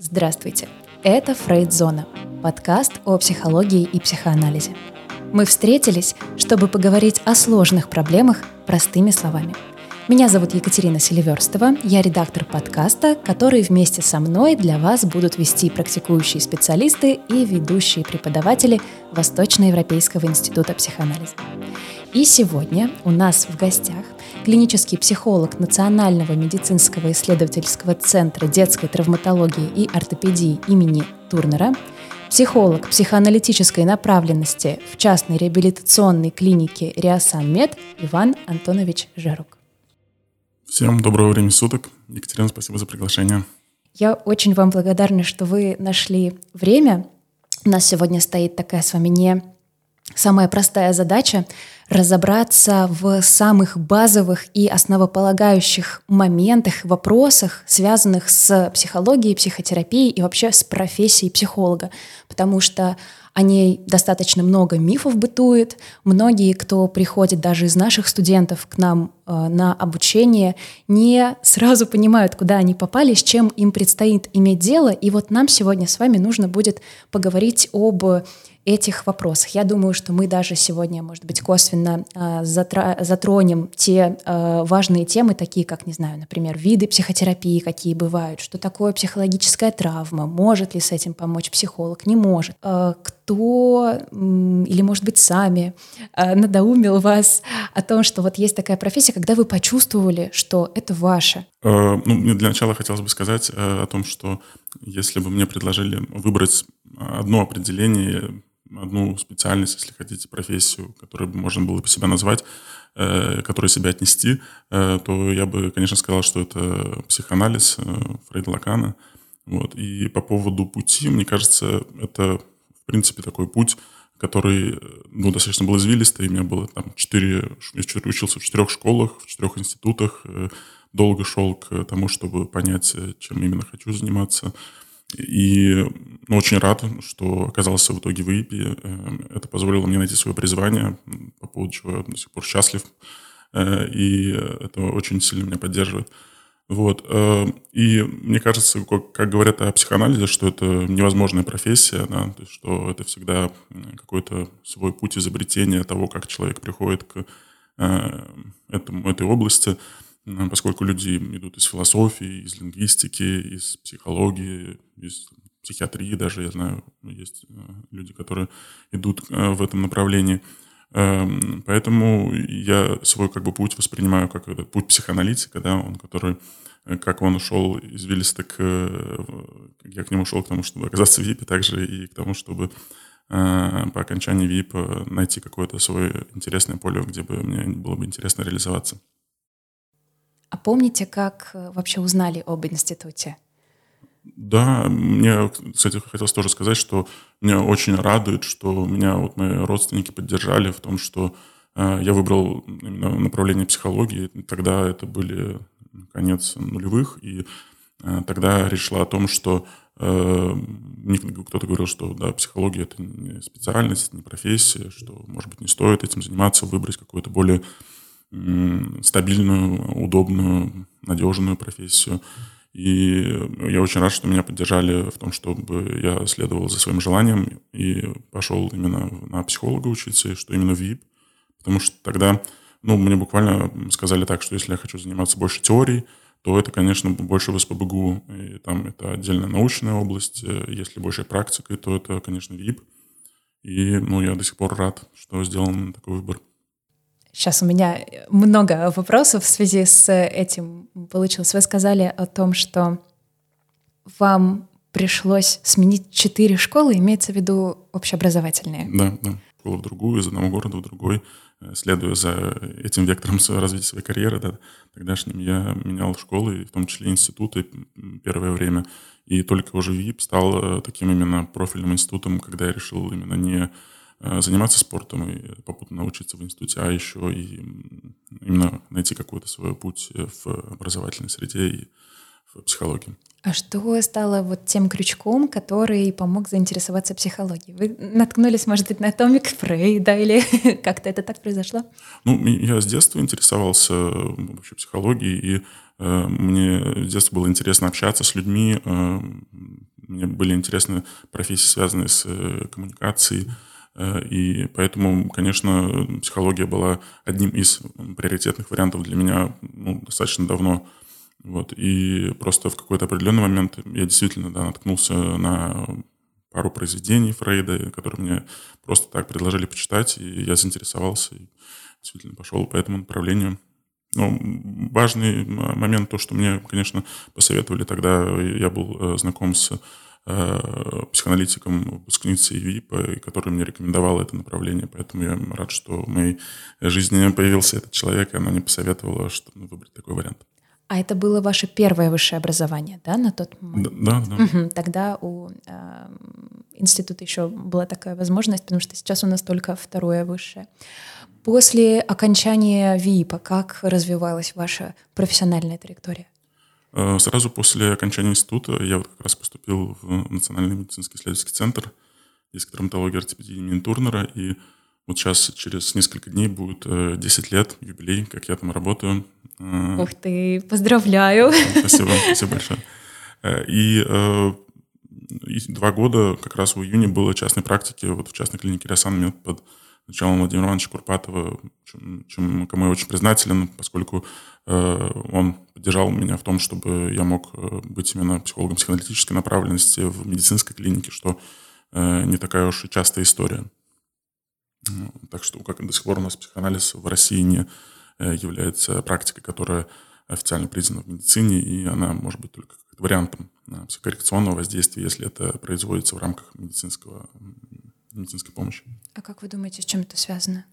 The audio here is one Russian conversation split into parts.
Здравствуйте! Это Фрейд-зона, подкаст о психологии и психоанализе. Мы встретились, чтобы поговорить о сложных проблемах простыми словами. Меня зовут Екатерина Селиверстова, я редактор подкаста, который вместе со мной для вас будут вести практикующие специалисты и ведущие преподаватели Восточноевропейского института психоанализа. И сегодня у нас в гостях клинический психолог Национального медицинского исследовательского центра детской травматологии и ортопедии имени Турнера, психолог психоаналитической направленности в частной реабилитационной клинике Риасан Мед Иван Антонович Жарук. Всем доброго времени суток. Екатерина, спасибо за приглашение. Я очень вам благодарна, что вы нашли время. У нас сегодня стоит такая с вами не самая простая задача разобраться в самых базовых и основополагающих моментах, вопросах, связанных с психологией, психотерапией и вообще с профессией психолога. Потому что о ней достаточно много мифов бытует. Многие, кто приходит даже из наших студентов к нам э, на обучение, не сразу понимают, куда они попали, с чем им предстоит иметь дело. И вот нам сегодня с вами нужно будет поговорить об этих вопросах. Я думаю, что мы даже сегодня, может быть, косвенно э, затронем те э, важные темы, такие как, не знаю, например, виды психотерапии, какие бывают, что такое психологическая травма, может ли с этим помочь психолог, не может, э, кто или, может быть, сами надоумил вас о том, что вот есть такая профессия, когда вы почувствовали, что это ваше. Ну, для начала хотелось бы сказать о том, что если бы мне предложили выбрать одно определение одну специальность, если хотите, профессию, которую можно было бы себя назвать, э, которой себя отнести, э, то я бы, конечно, сказал, что это психоанализ э, Фрейда Лакана. Вот. И по поводу пути, мне кажется, это, в принципе, такой путь, который ну, достаточно был извилистый. У меня было там четыре... Я учился в четырех школах, в четырех институтах. Долго шел к тому, чтобы понять, чем именно хочу заниматься. И ну, очень рад, что оказался в итоге в ИИПе. Эм, это позволило мне найти свое призвание, по поводу чего я до сих пор счастлив. Э, и это очень сильно меня поддерживает. Вот. Э, и мне кажется, как говорят о психоанализе, что это невозможная профессия, да, то есть, что это всегда какой-то свой путь изобретения того, как человек приходит к э, этому, этой области, поскольку люди идут из философии, из лингвистики, из психологии, из психиатрии даже, я знаю, есть э, люди, которые идут э, в этом направлении. Эм, поэтому я свой как бы путь воспринимаю как этот путь психоаналитика, да, он, который, э, как он ушел из Виллиста к... Я к нему шел к тому, чтобы оказаться в ВИПе, также и к тому, чтобы по окончании ВИП найти какое-то свое интересное поле, где бы мне было бы интересно реализоваться. А помните, как вообще узнали об институте? Да, мне, кстати, хотелось тоже сказать, что меня очень радует, что меня вот мои родственники поддержали в том, что э, я выбрал именно направление психологии. Тогда это были конец нулевых, и э, тогда решила о том, что э, кто-то говорил, что да, психология это не специальность, не профессия, что, может быть, не стоит этим заниматься, выбрать какую-то более стабильную, удобную, надежную профессию. И я очень рад, что меня поддержали в том, чтобы я следовал за своим желанием и пошел именно на психолога учиться, и что именно в ВИП. Потому что тогда, ну, мне буквально сказали так, что если я хочу заниматься больше теорией, то это, конечно, больше в СПБГУ, и там это отдельная научная область. Если больше практикой, то это, конечно, ВИП. И, ну, я до сих пор рад, что сделан такой выбор. Сейчас у меня много вопросов в связи с этим получилось. Вы сказали о том, что вам пришлось сменить четыре школы, имеется в виду общеобразовательные. Да, да. Школу в другую, из одного города в другой, э, следуя за этим вектором развития своей карьеры, да, тогдашним я менял школы, в том числе институты первое время, и только уже ВИП стал э, таким именно профильным институтом, когда я решил именно не Э, заниматься спортом и попутно научиться в институте, а еще и именно найти какой-то свой путь в образовательной среде и в психологии. А что стало вот тем крючком, который помог заинтересоваться психологией? Вы наткнулись, может быть, на томик Фрейда или как-то это так произошло? Ну, я с детства интересовался вообще психологией, и э, мне с детства было интересно общаться с людьми, э, мне были интересны профессии, связанные с коммуникацией, и поэтому, конечно, психология была одним из приоритетных вариантов для меня ну, достаточно давно. Вот. И просто в какой-то определенный момент я действительно да, наткнулся на пару произведений Фрейда, которые мне просто так предложили почитать, и я заинтересовался и действительно пошел по этому направлению. Но важный момент то, что мне, конечно, посоветовали тогда, я был э, знаком с э, психоаналитиком, выпускницей ВИПа, который мне рекомендовал это направление, поэтому я рад, что в моей жизни появился этот человек, и она мне посоветовала что, ну, выбрать такой вариант. А это было ваше первое высшее образование, да, на тот момент? Да, да. Угу. Тогда у э, института еще была такая возможность, потому что сейчас у нас только второе высшее. После окончания ВИИПа как развивалась ваша профессиональная траектория? Э, сразу после окончания института я вот как раз поступил в Национальный медицинский исследовательский центр детской травматологии ортопедии имени Турнера, и вот сейчас через несколько дней будет 10 э, лет, юбилей, как я там работаю. Э, Ух ты, поздравляю. Спасибо, спасибо большое. И, и два года как раз в июне было частной практики вот в частной клинике Рясан под началом Владимира Ивановича Курпатова, чем, чем, кому я очень признателен, поскольку он поддержал меня в том, чтобы я мог быть именно психологом психоаналитической направленности в медицинской клинике, что э, не такая уж и частая история. Так что как до сих пор у нас психоанализ в России не э, является практикой, которая официально признана в медицине, и она может быть только вариантом э, психокоррекционного воздействия, если это производится в рамках медицинского, медицинской помощи. А как вы думаете, с чем это связано?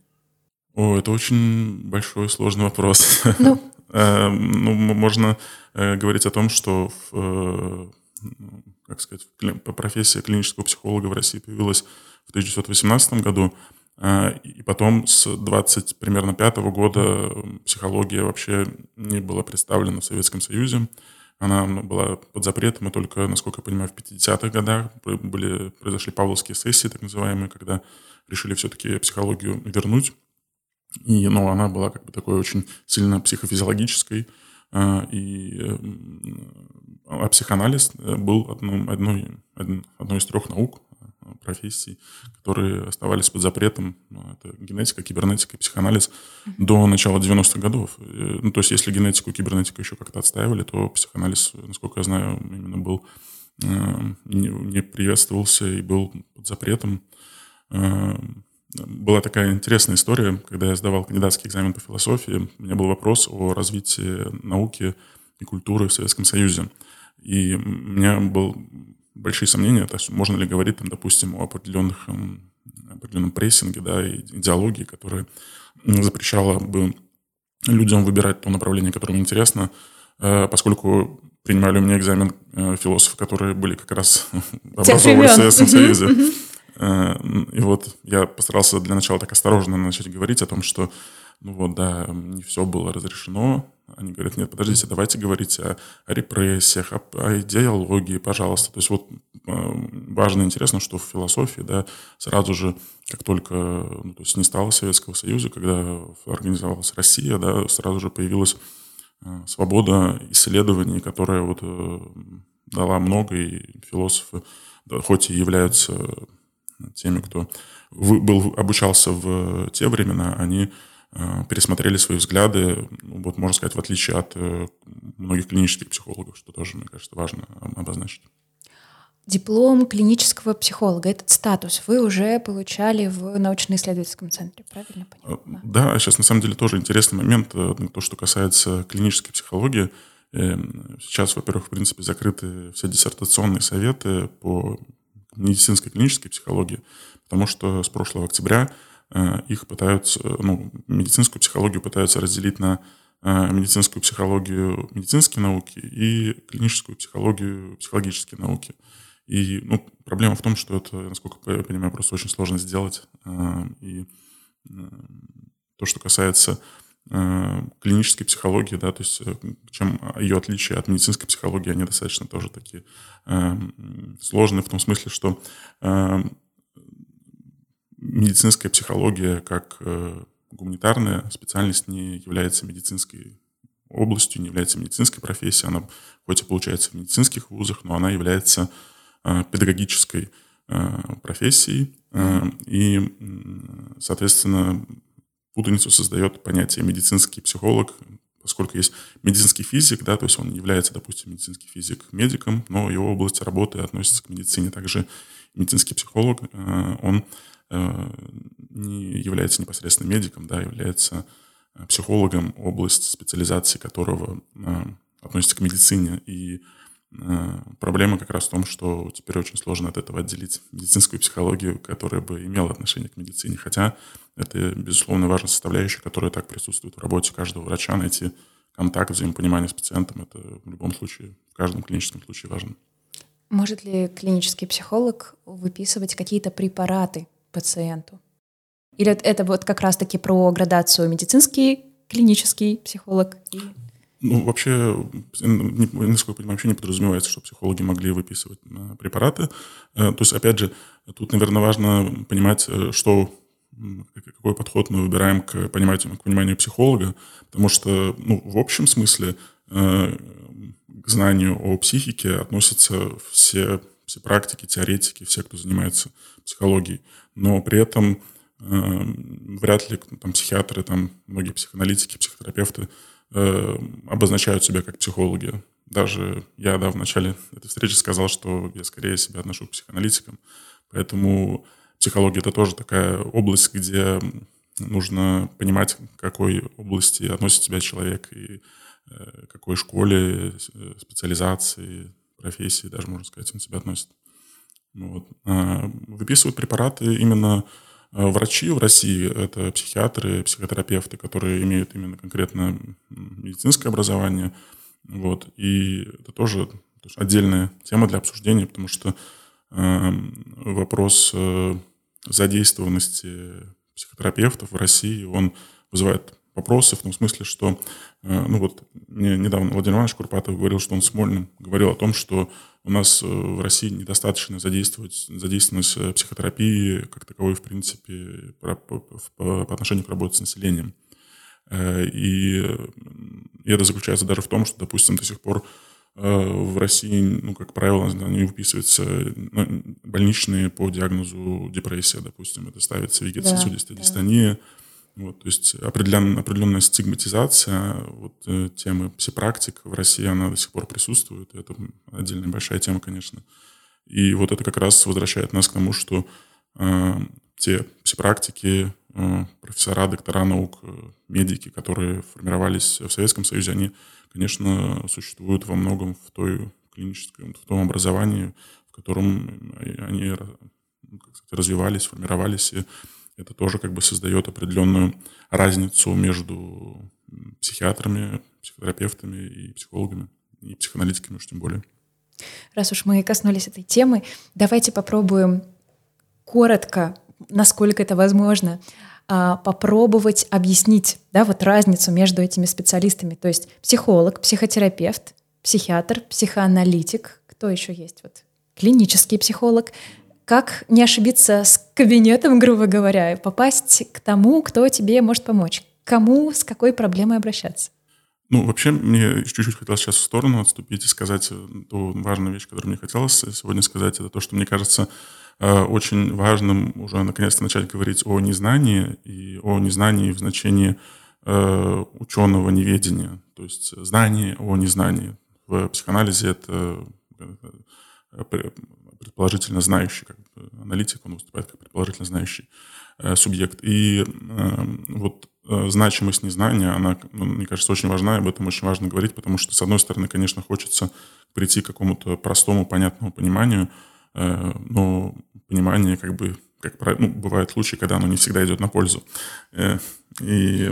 О, это очень большой сложный вопрос. Ну, э, ну можно говорить о том, что в, как сказать, по профессии клинического психолога в России появилась в 1918 году, а, и потом с 20 примерно пятого года психология вообще не была представлена в Советском Союзе. Она ну, была под запретом, и только, насколько я понимаю, в 50-х годах были, произошли павловские сессии, так называемые, когда решили все-таки психологию вернуть. И, ну, она была как бы такой очень сильно психофизиологической, а, и а психоанализ был одной, одной, одной из трех наук, профессий, которые оставались под запретом. Ну, это генетика, кибернетика и психоанализ до начала 90-х годов. Э, ну, то есть если генетику и кибернетику еще как-то отстаивали, то психоанализ, насколько я знаю, именно был э, не приветствовался и был под запретом. Была такая интересная история, когда я сдавал кандидатский экзамен по философии, у меня был вопрос о развитии науки и культуры в Советском Союзе. И у меня был большие сомнения, то есть можно ли говорить, там, допустим, о определенных, эм, определенном прессинге, да, и идеологии, которая запрещала бы людям выбирать то направление, которое им интересно, э, поскольку принимали у меня экзамен э, философы, которые были как раз образовывались в Советском Союзе. Э, и вот я постарался для начала так осторожно начать говорить о том, что ну вот, да, не все было разрешено. Они говорят, нет, подождите, давайте говорить о, о репрессиях, о, о идеологии, пожалуйста. То есть вот э, важно и интересно, что в философии, да, сразу же, как только ну, то есть не стало Советского Союза, когда организовалась Россия, да, сразу же появилась э, свобода исследований, которая вот дала много, и философы, да, хоть и являются теми, кто был, обучался в те времена, они Э, пересмотрели свои взгляды, ну, вот можно сказать, в отличие от э, многих клинических психологов, что тоже, мне кажется, важно обозначить. Диплом клинического психолога, этот статус вы уже получали в научно-исследовательском центре, правильно понимаю? Э, да, сейчас на самом деле тоже интересный момент, то, что касается клинической психологии. Сейчас, во-первых, в принципе, закрыты все диссертационные советы по медицинской клинической психологии, потому что с прошлого октября Э, их пытаются, ну, медицинскую психологию пытаются разделить на э, медицинскую психологию медицинские науки и клиническую психологию психологические науки. И ну, проблема в том, что это, насколько я понимаю, просто очень сложно сделать. Э, и то, что касается клинической психологии, да, то есть чем ее отличие от медицинской психологии, они достаточно тоже такие сложные в том смысле, что медицинская психология как э, гуманитарная специальность не является медицинской областью, не является медицинской профессией. Она хоть и получается в медицинских вузах, но она является педагогической профессией. И, соответственно, путаницу создает понятие медицинский психолог, поскольку есть медицинский физик, да, то есть он является, допустим, медицинский физик медиком, но его область работы относится к медицине. Также медицинский психолог, э, он э, не является непосредственно медиком, да, является э, психологом, область специализации которого относится к медицине. И проблема как раз в том, что теперь очень сложно от этого отделить медицинскую психологию, которая бы имела отношение к медицине. Хотя это, безусловно, важная составляющая, которая так присутствует в работе каждого врача, найти контакт, взаимопонимание с пациентом. Это в любом случае, в каждом клиническом случае важно. Может ли клинический психолог выписывать какие-то препараты пациенту? Или это вот как раз-таки про градацию медицинский, клинический психолог и... Ну, вообще, насколько я понимаю, вообще не подразумевается, что психологи могли выписывать э, препараты. Э, то есть, опять же, тут, наверное, важно понимать, э, что какой подход мы выбираем к пониманию, к пониманию психолога, потому что, ну, в общем смысле, к знанию о психике относятся все, все практики, теоретики, все, кто занимается психологией. Но при этом вряд ли там, психиатры, там, многие психоаналитики, психотерапевты э, обозначают себя как психологи. Даже я да, в начале этой встречи сказал, что я скорее себя отношу к психоаналитикам. Поэтому психология — это тоже такая область, где нужно понимать, к какой области относит себя человек, и Э, какой школе, э, специализации, профессии, даже, можно сказать, он себя относит. Вот. Выписывают препараты именно врачи в России, это психиатры, психотерапевты, которые имеют именно конкретно медицинское образование. Вот. И это тоже отдельная тема для обсуждения, потому что вопрос задействованности психотерапевтов в России, он вызывает вопросы в том смысле, что, э, ну вот, мне недавно Владимир Иванович Курпатов говорил, что он с Мольным говорил о том, что у нас э, в России недостаточно задействованность э, психотерапии как таковой, в принципе, по, по, по отношению к работе с населением. И, и это заключается даже в том, что, допустим, до сих пор в России, ну, как правило, не выписываются ну, больничные по диагнозу депрессия, допустим. Это ставится вегетососудистая да, дистония, да вот, то есть определен, определенная стигматизация вот, э, темы псипрактик в России, она до сих пор присутствует. Это отдельная большая тема, конечно. И вот это как раз возвращает нас к тому, что э, те псипрактики, э, профессора, доктора наук, э, медики, которые формировались в Советском Союзе, они, конечно, существуют во многом в той клиническом, в том образовании, в котором они ну, сказать, развивались, формировались. И это тоже как бы создает определенную разницу между психиатрами, психотерапевтами и психологами, и психоаналитиками уж тем более. Раз уж мы коснулись этой темы, давайте попробуем коротко, насколько это возможно, а, попробовать объяснить да, вот разницу между этими специалистами. То есть психолог, психотерапевт, психиатр, психоаналитик, кто еще есть? Вот клинический психолог, как не ошибиться с кабинетом, грубо говоря, и попасть к тому, кто тебе может помочь? Кому, с какой проблемой обращаться? Ну, вообще, мне чуть-чуть хотелось сейчас в сторону отступить и сказать э, ту важную вещь, которую мне хотелось сегодня сказать. Это то, что, мне кажется, э, очень важным уже наконец-то начать говорить о незнании и о незнании в значении э, ученого неведения. То есть знание о незнании. В психоанализе это предположительно знающий как бы, аналитик, он выступает как предположительно знающий э, субъект. И э, вот э, значимость незнания, она, ну, мне кажется, очень важна, и об этом очень важно говорить, потому что, с одной стороны, конечно, хочется прийти к какому-то простому, понятному пониманию, э, но понимание как бы как ну, бывают случаи, когда оно не всегда идет на пользу. Э, и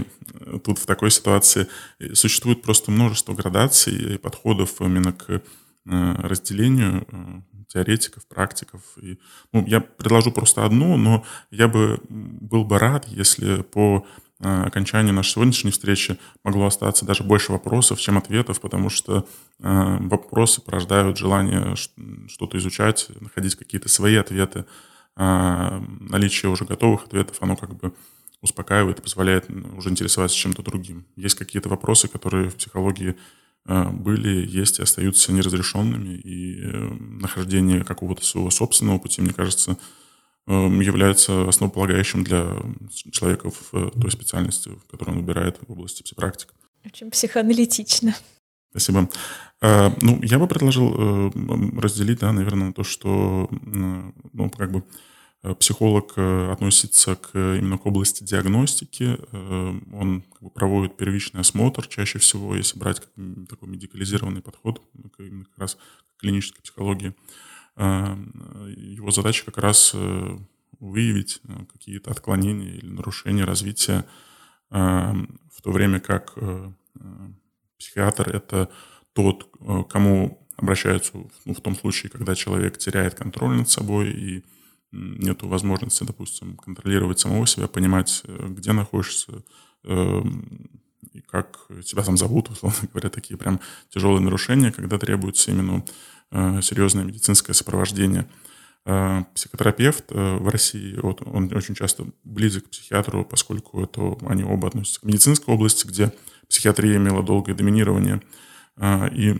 тут в такой ситуации существует просто множество градаций и подходов именно к э, разделению теоретиков, практиков. И, ну, я предложу просто одну, но я бы был бы рад, если по э, окончанию нашей сегодняшней встречи могло остаться даже больше вопросов, чем ответов, потому что э, вопросы порождают желание что-то изучать, находить какие-то свои ответы. А наличие уже готовых ответов, оно как бы успокаивает позволяет уже интересоваться чем-то другим. Есть какие-то вопросы, которые в психологии были, есть и остаются неразрешенными, и нахождение какого-то своего собственного пути, мне кажется, является основополагающим для человека в той специальности, которую он выбирает в области психопрактик. Очень психоаналитично. Спасибо. Ну, я бы предложил разделить, да, наверное, на то, что, ну, как бы Э, психолог э, относится к, именно к области диагностики. Э, он проводит первичный осмотр чаще всего, если брать такой медикализированный подход, именно как раз к клинической психологии. Его задача как раз выявить какие-то отклонения или нарушения развития, в то время как психиатр — это тот, кому обращаются ну, в том случае, когда человек теряет контроль над собой и нет возможности, допустим, контролировать самого себя, понимать, э, где находишься, эм, и как тебя там зовут, условно говоря, такие прям тяжелые нарушения, когда требуется именно э, серьезное медицинское сопровождение. Э, психотерапевт в России, вот, он очень часто близок к психиатру, поскольку это, они оба относятся к медицинской области, где психиатрия имела долгое доминирование. И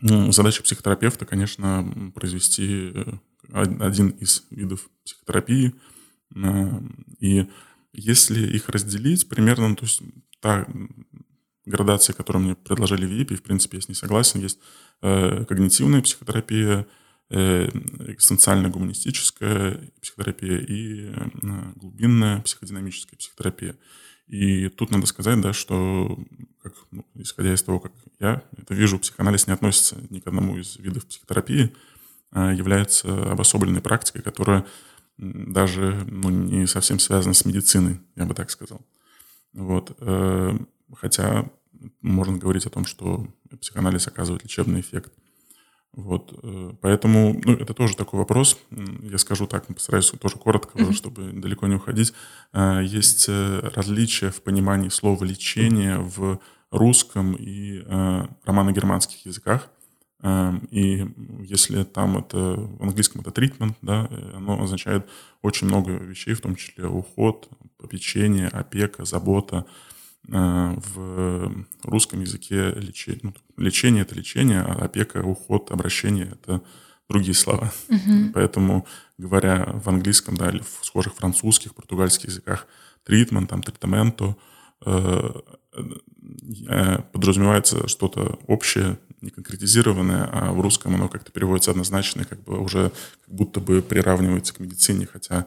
ну, задача психотерапевта, конечно, произвести один из видов психотерапии. Э, и если их разделить, примерно, то есть та градация, которую мне предложили в ЕПИ, в принципе, я с ней согласен, есть э, когнитивная психотерапия, э, экзистенциально-гуманистическая психотерапия и э, глубинная психодинамическая психотерапия. И тут надо сказать, да, что, как, ну, исходя из того, как я это вижу, психоанализ не относится ни к одному из видов психотерапии, а, является обособленной практикой, которая даже ну, не совсем связана с медициной, я бы так сказал. Вот. Э, хотя можно говорить о том, что психоанализ оказывает лечебный эффект. Вот. Э, поэтому ну, это тоже такой вопрос. Я скажу так, постараюсь тоже коротко, mm-hmm. чтобы далеко не уходить. Э, есть различия в понимании слова лечение в русском и романо-германских языках. И если там это в английском это treatment, да, оно означает очень много вещей, в том числе уход, попечение, опека, забота. Э, в русском языке лечение, ну, лечение это лечение, а опека, уход, обращение это другие слова. Uh-huh. Поэтому, говоря в английском, да, или в схожих французских, португальских языках, treatment, там, тритаменто, э, э, подразумевается что-то общее, не конкретизированное, а в русском оно как-то переводится однозначно, как бы уже как будто бы приравнивается к медицине, хотя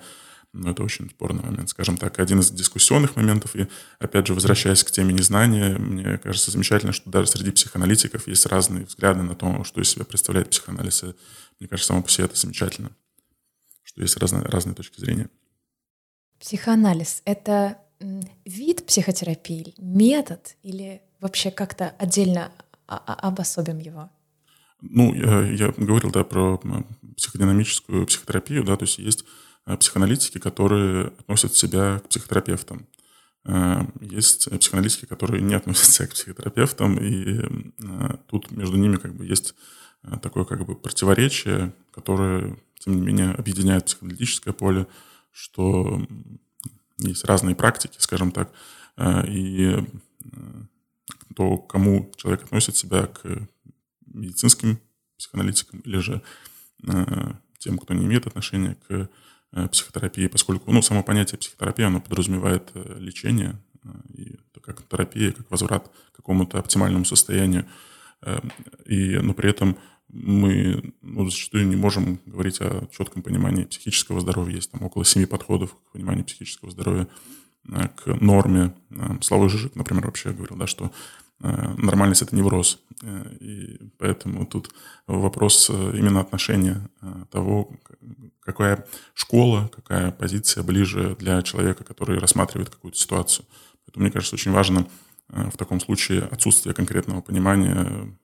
ну, это очень спорный момент, скажем так, один из дискуссионных моментов. И, опять же, возвращаясь к теме незнания, мне кажется замечательно, что даже среди психоаналитиков есть разные взгляды на то, что из себя представляет психоанализ. И, мне кажется, само по себе это замечательно, что есть разные, разные точки зрения. Психоанализ — это вид психотерапии, метод или вообще как-то отдельно обособим его? Ну, я, я говорил, да, про психодинамическую психотерапию, да, то есть есть психоаналитики, которые относят себя к психотерапевтам. Э, есть психоаналитики, которые не относятся к психотерапевтам, и э, тут между ними как бы есть такое как бы противоречие, которое, тем не менее, объединяет психоаналитическое поле, что есть разные практики, скажем так, и то, кому человек относит себя к медицинским психоаналитикам или же э, тем, кто не имеет отношения к э, психотерапии, поскольку ну, само понятие психотерапии, оно подразумевает э, лечение, э, и это как терапия, как возврат к какому-то оптимальному состоянию. Э, и, но при этом мы ну, зачастую не можем говорить о четком понимании психического здоровья. Есть там около семи подходов к пониманию психического здоровья. Э, к норме. Э, Славой Жижик, например, вообще говорил, да, что э, нормальность – это невроз. И поэтому тут вопрос именно отношения того, какая школа, какая позиция ближе для человека, который рассматривает какую-то ситуацию. Поэтому, мне кажется, очень важно в таком случае отсутствие конкретного понимания,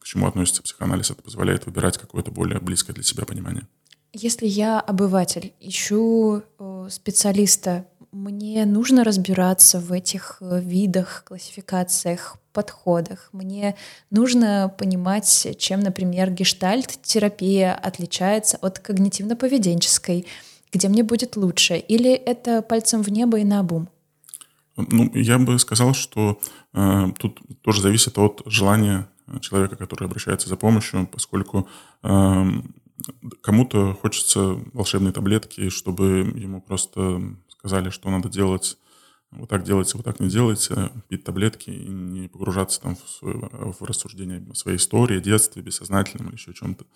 к чему относится психоанализ. Это позволяет выбирать какое-то более близкое для себя понимание. Если я обыватель, ищу специалиста мне нужно разбираться в этих э, видах, классификациях, подходах. Мне нужно понимать, чем, например, гештальт-терапия отличается от когнитивно-поведенческой, где мне будет лучше. Или это пальцем в небо и на обум? Ну, я бы сказал, что э, тут тоже зависит от желания человека, который обращается за помощью, поскольку э, кому-то хочется волшебной таблетки, чтобы ему просто сказали, что надо делать, вот так делайте, вот так не делайте, пить таблетки и не погружаться там в, свой, в рассуждение своей истории, детстве, бессознательном или еще чем-то.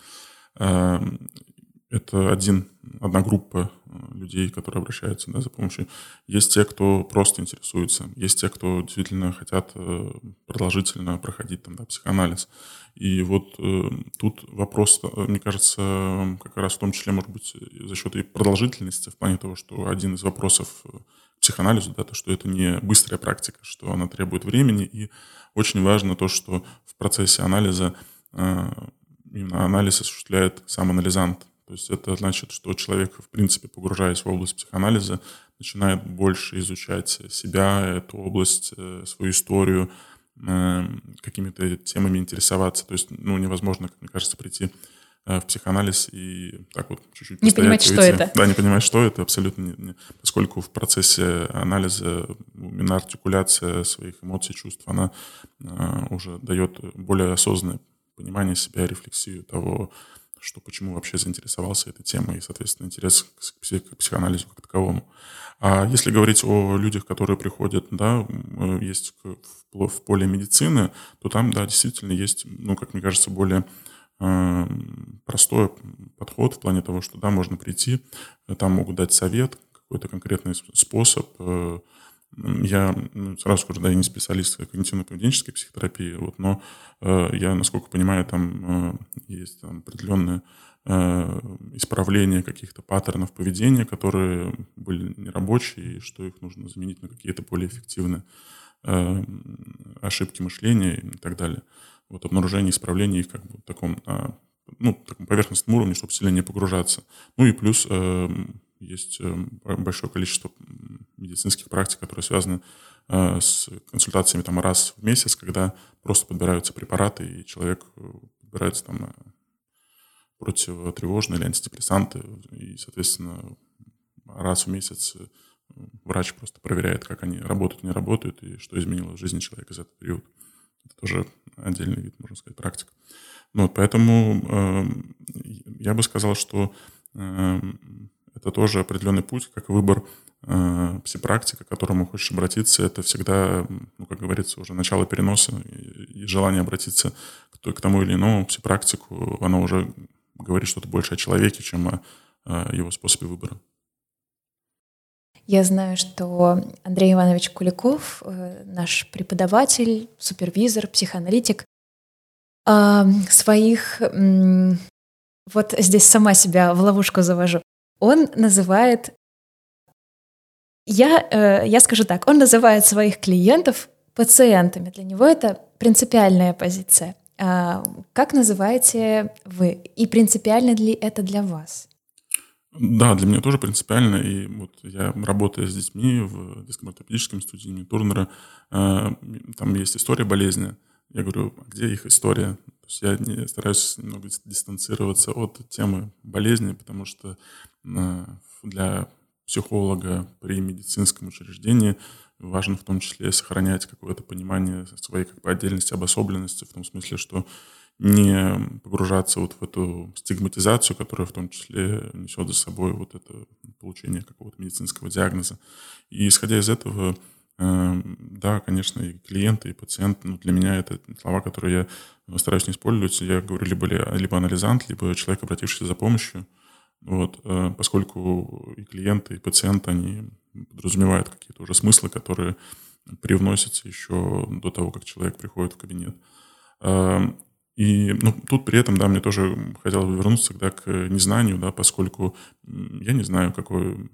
Это один, одна группа э, людей, которые обращаются да, за помощью. Есть те, кто просто интересуется, есть те, кто действительно хотят э, продолжительно проходить там, да, психоанализ. И вот э, тут вопрос, э, мне кажется, как раз в том числе, может быть, за счет и продолжительности, в плане того, что один из вопросов психоанализу, да, то, что это не быстрая практика, что она требует времени, и очень важно то, что в процессе анализа э, именно анализ осуществляет сам анализант, то есть это значит, что человек, в принципе, погружаясь в область психоанализа, начинает больше изучать себя, эту область, э, свою историю, э, какими-то темами интересоваться. То есть, ну, невозможно, как мне кажется, прийти э, в психоанализ и так вот чуть-чуть Не понимать, что это. Да, не понимать, что это, абсолютно не, не. Поскольку в процессе анализа именно артикуляция своих эмоций, чувств, она уже дает более осознанное понимание себя, рефлексию того, что почему вообще заинтересовался этой темой и, соответственно, интерес к, к психоанализу как таковому. А если говорить о людях, которые приходят, да, есть в, в поле медицины, то там, да, действительно есть, ну, как мне кажется, более э, простой подход в плане того, что, да, можно прийти, там могут дать совет, какой-то конкретный способ, э, я ну, сразу скажу, да, я не специалист когнитивно-поведенческой психотерапии, вот, но э, я, насколько понимаю, там э, есть там, определенные э, исправления каких-то паттернов поведения, которые были нерабочие, и что их нужно заменить на какие-то более эффективные э, ошибки мышления и так далее. Вот обнаружение, исправление их как бы в таком, э, ну, таком поверхностном уровне, чтобы сильно не погружаться. Ну и плюс э, есть э, большое количество медицинских практик, которые связаны э, с консультациями там раз в месяц, когда просто подбираются препараты, и человек э, подбирается там противотревожные или антидепрессанты, и, соответственно, раз в месяц врач просто проверяет, как они работают, не работают, и что изменило в жизни человека за этот период. Это тоже отдельный вид, можно сказать, практик. Ну, вот, поэтому э, я бы сказал, что э, это тоже определенный путь, как выбор э, псипрактика, к которому хочешь обратиться. Это всегда, ну, как говорится, уже начало переноса и, и желание обратиться к, к тому или иному псипрактику, оно уже говорит что-то больше о человеке, чем о, о его способе выбора. Я знаю, что Андрей Иванович Куликов, э, наш преподаватель, супервизор, психоаналитик, своих... Вот здесь сама себя в ловушку завожу он называет... Я, э, я скажу так, он называет своих клиентов пациентами. Для него это принципиальная позиция. А как называете вы? И принципиально ли это для вас? Да, для меня тоже принципиально. И вот я работаю с детьми в детском ортопедическом институте имени Турнера. Э, там есть история болезни. Я говорю, а где их история? То есть я не, стараюсь немного дистанцироваться от темы болезни, потому что для психолога при медицинском учреждении важно в том числе сохранять какое-то понимание своей как бы отдельности, обособленности, в том смысле, что не погружаться вот в эту стигматизацию, которая в том числе несет за собой вот это получение какого-то медицинского диагноза. И исходя из этого Эм, да, конечно, и клиенты, и пациенты, ну, для меня это слова, которые я стараюсь не использовать. Я говорю либо, либо анализант, либо человек, обратившийся за помощью. Вот, э, поскольку и клиенты, и пациенты, они подразумевают какие-то уже смыслы, которые привносятся еще до того, как человек приходит в кабинет. Эм, и ну, тут при этом, да, мне тоже хотелось бы вернуться тогда к незнанию, да, поскольку я не знаю, какой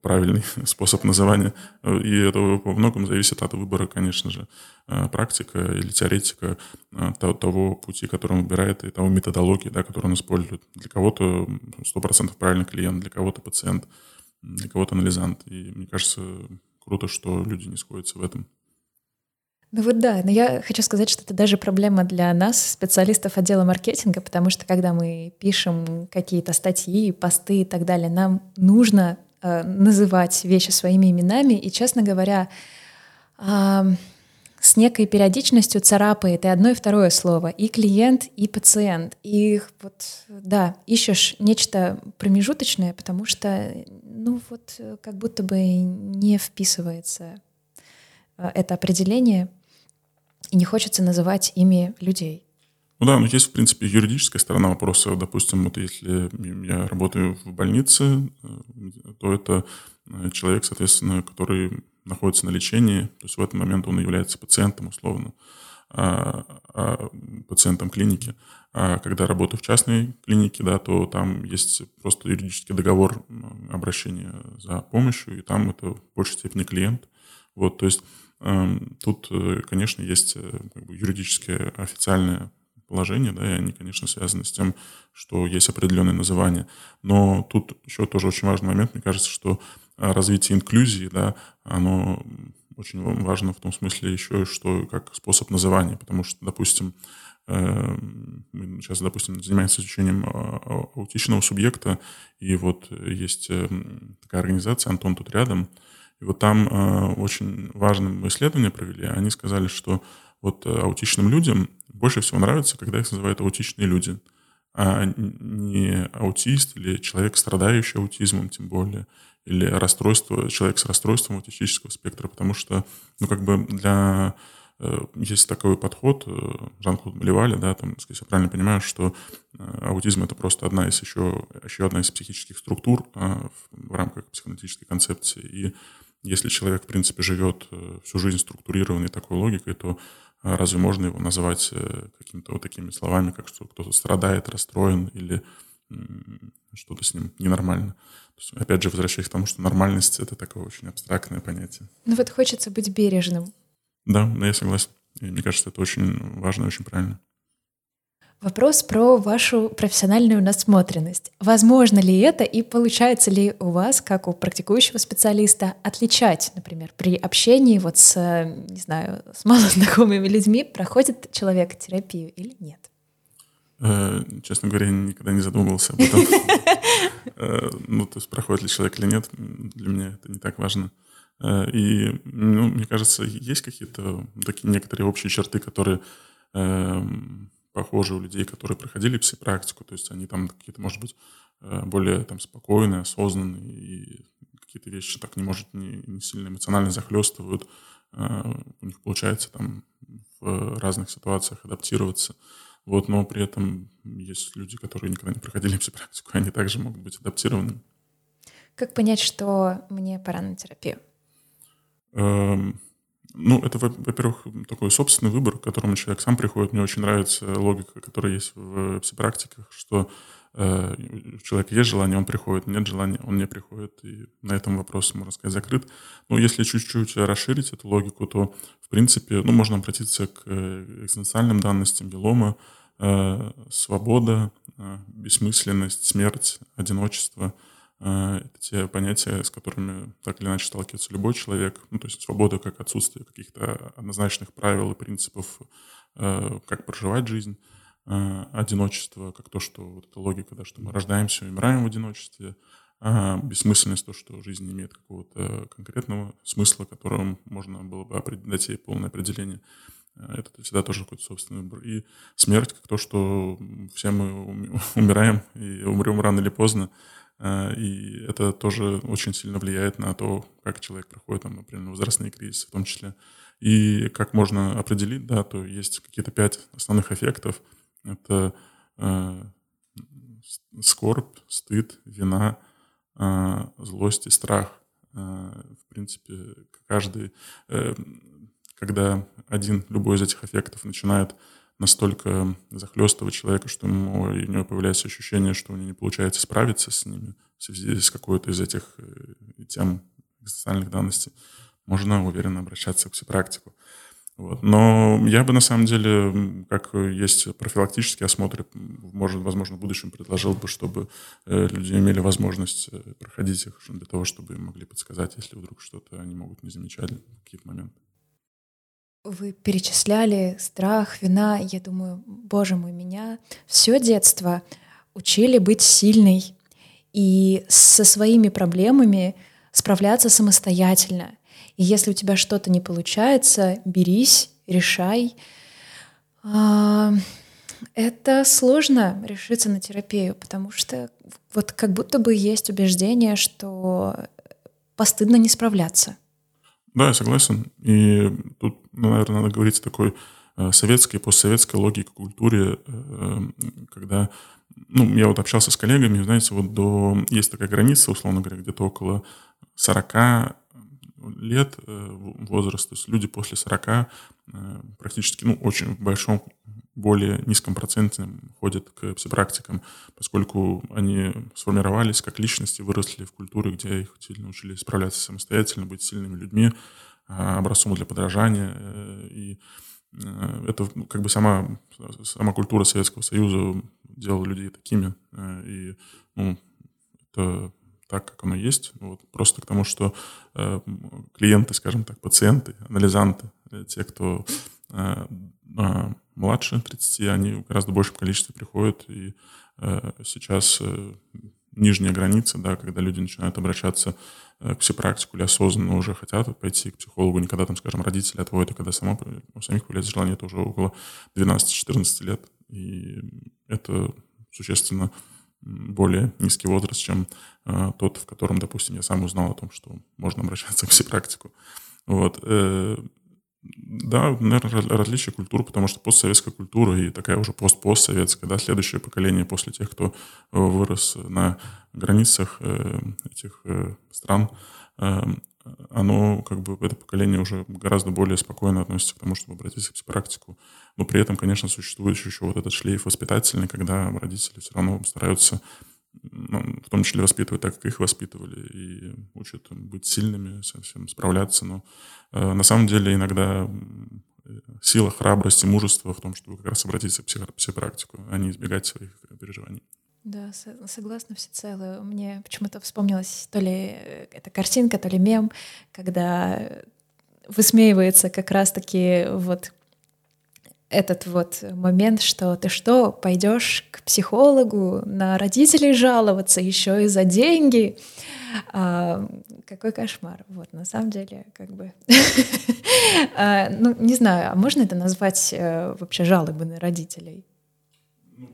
правильный способ называния. И это во многом зависит от выбора, конечно же, э, практика или теоретика э, того пути, который он выбирает, и того методологии, да, которую он использует. Для кого-то 100% правильный клиент, для кого-то пациент, для кого-то анализант. И мне кажется, круто, что люди не сходятся в этом. Ну вот да, но я хочу сказать, что это даже проблема для нас, специалистов отдела маркетинга, потому что когда мы пишем какие-то статьи, посты и так далее, нам нужно называть вещи своими именами. И, честно говоря, а, с некой периодичностью царапает и одно, и второе слово, и клиент, и пациент. И вот, да, ищешь нечто промежуточное, потому что, ну вот, как будто бы не вписывается а, это определение, и не хочется называть ими людей. Ну да, но есть, в принципе, юридическая сторона вопроса. Допустим, вот если я работаю в больнице, э, то это э, человек, соответственно, который находится на лечении, то есть в этот момент он является пациентом, условно, а, а, пациентом клиники. А когда работаю в частной клинике, да, то там есть просто юридический договор обращения за помощью, и там это в большей степени клиент. Вот, то есть э, тут, конечно, есть как бы, юридическое официальное положения, да, и они, конечно, связаны с тем, что есть определенные называния. Но тут еще тоже очень важный момент, мне кажется, что а, развитие инклюзии, да, оно очень важно в том смысле еще, что как способ называния, потому что, допустим, э, мы сейчас, допустим, занимаемся изучением а, аутичного субъекта, и вот есть э, такая организация, Антон тут рядом, и вот там очень важное исследование провели, они сказали, что вот аутичным людям больше всего нравится, когда их называют аутичные люди, а не аутист или человек, страдающий аутизмом, тем более, или расстройство, человек с расстройством аутистического спектра, потому что, ну, как бы для э, есть такой подход э, Жан-Клод Малевали, да, там, если я правильно понимаю, что э, аутизм это просто одна из еще, еще одна из психических структур а, в рамках психоаналитической концепции. И если человек, в принципе, живет всю жизнь структурированной такой логикой, то разве можно его называть э, какими-то вот такими словами, как что кто-то страдает, расстроен или что-то с ним ненормально? То есть, опять же, возвращаясь к тому, что нормальность — это такое очень абстрактное понятие. Ну вот хочется быть бережным. Да, да, я согласен. И мне кажется, это очень важно и очень правильно. Вопрос про вашу профессиональную насмотренность. Возможно ли это и получается ли у вас, как у практикующего специалиста, отличать, например, при общении вот с, не знаю, с малознакомыми людьми, проходит человек терапию или нет? Э, честно говоря, я никогда не задумывался об этом. Э, ну, то есть проходит ли человек или нет, для меня это не так важно. Э, и, ну, мне кажется, есть какие-то такие некоторые общие черты, которые эм, похожи у людей, которые проходили пси-практику, то есть они там какие-то, может быть, э, более там спокойные, осознанные, и какие-то вещи так не может не, не сильно эмоционально захлестывают. Э, у них получается там в разных ситуациях адаптироваться. Вот, но при этом есть люди, которые никогда не проходили пси-практику, они также могут быть адаптированы. Как понять, что мне пора на терапию? Эм, ну, это, во-первых, такой собственный выбор, к которому человек сам приходит. Мне очень нравится логика, которая есть в психопрактиках, что э, у человека есть желание, он приходит, нет желания, он не приходит. И на этом вопрос, можно сказать, закрыт. Но если чуть-чуть расширить эту логику, то, в принципе, ну, можно обратиться к экзистенциальным данностям Белома, э, свобода, э, бессмысленность, смерть, одиночество – Э, это те понятия, с которыми так или иначе сталкивается любой человек. Ну, то есть свобода как отсутствие каких-то однозначных правил и принципов, э, как проживать жизнь, э, одиночество, как то, что вот эта логика, да, что мы рождаемся и умираем в одиночестве, а бессмысленность, то, что жизнь не имеет какого-то конкретного смысла, которым можно было бы дать ей полное определение. Это всегда тоже какой-то собственный выбор. И смерть, как то, что все мы умираем и умрем рано или поздно, и это тоже очень сильно влияет на то, как человек проходит, там, например, возрастные кризисы в том числе. И как можно определить, да, то есть какие-то пять основных эффектов. Это э, скорбь, стыд, вина, э, злость и страх. Э, в принципе, каждый, э, когда один, любой из этих эффектов начинает настолько захлестывать человека, что ему, у него появляется ощущение, что у него не получается справиться с ними в связи с какой-то из этих э, тем экзистенциальных данностей, можно уверенно обращаться к психопрактику. Вот. Но я бы на самом деле, как есть профилактический осмотр, может, возможно, в будущем предложил бы, чтобы э, люди имели возможность э, проходить их для того, чтобы им могли подсказать, если вдруг что-то они могут не замечать в какие-то моменты. Вы перечисляли страх, вина. Я думаю, боже мой, меня все детство учили быть сильной и со своими проблемами справляться самостоятельно. И если у тебя что-то не получается, берись, решай. А, это сложно решиться на терапию, потому что вот как будто бы есть убеждение, что постыдно не справляться. Да, я согласен. И тут, ну, наверное, надо говорить о такой э, советской, постсоветской логике, культуре, э, когда ну, я вот общался с коллегами, знаете, вот до... Есть такая граница, условно говоря, где-то около 40 лет э, возраст, то есть люди после 40 практически, ну, очень в большом более низком проценте ходят к психопрактикам, поскольку они сформировались как личности, выросли в культуре, где их сильно учили справляться самостоятельно, быть сильными людьми, а, образцом для подражания. Э, и э, это ну, как бы сама, сама культура Советского Союза делала людей такими. Э, и ну, это так, как оно есть. Вот. Просто к тому, что клиенты, скажем так, пациенты, анализанты, те, кто младше 30, они в гораздо большем количестве приходят, и э, сейчас э, нижняя граница, да, когда люди начинают обращаться э, к психопрактику или осознанно уже хотят пойти к психологу, не когда там, скажем, родители отводят, а когда само, у самих появляется желание, это уже около 12-14 лет, и это существенно более низкий возраст, чем э, тот, в котором, допустим, я сам узнал о том, что можно обращаться к психопрактику. Вот. Э, да, наверное, различие культур, потому что постсоветская культура и такая уже пост-постсоветская, да, следующее поколение после тех, кто э, вырос на границах э, этих э, стран, оно, как бы, это поколение уже гораздо более спокойно относится к тому, чтобы обратиться к психопрактику. Но при этом, конечно, существует еще вот этот шлейф воспитательный, когда родители все равно стараются ну, в том числе воспитывать так, как их воспитывали, и учат быть сильными, совсем справляться. Но э, на самом деле иногда сила, храбрость и мужество в том, чтобы как раз обратиться к психопрактику, а не избегать своих переживаний. Да, согласна всецело. Мне почему-то вспомнилась то ли э, эта картинка, то ли мем, когда высмеивается как раз-таки вот этот вот момент, что ты что, пойдешь к психологу на родителей жаловаться еще и за деньги? А, какой кошмар. Вот, на самом деле, как бы... а, ну, не знаю, а можно это назвать а, вообще жалобы на родителей?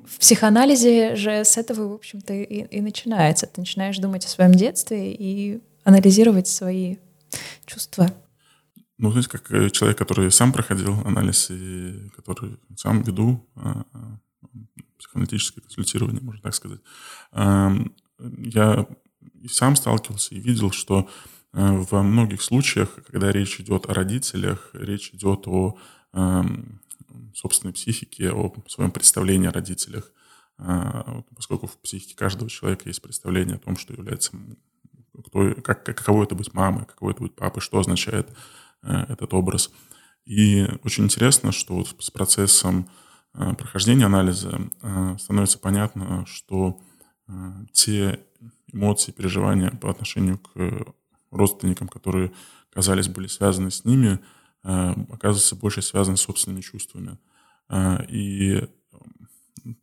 В психоанализе же с этого, в общем-то, и, и начинается. Ты начинаешь думать о своем детстве и анализировать свои чувства. Ну, знаете, как э, человек, который сам проходил анализ и который сам веду а, а, психоаналитическое консультирование, можно так сказать, я и сам сталкивался и видел, что э, во многих случаях, когда речь идет о родителях, речь идет о собственной психике, о своем представлении о родителях, а, поскольку в психике каждого человека есть представление о том, что является кто, как, каково это быть мамой, каково это быть папой, что означает этот образ. И очень интересно, что вот с процессом э, прохождения анализа э, становится понятно, что те эмоции, переживания по отношению к родственникам, которые, казались, были связаны с ними, оказывается, больше связаны с собственными чувствами. И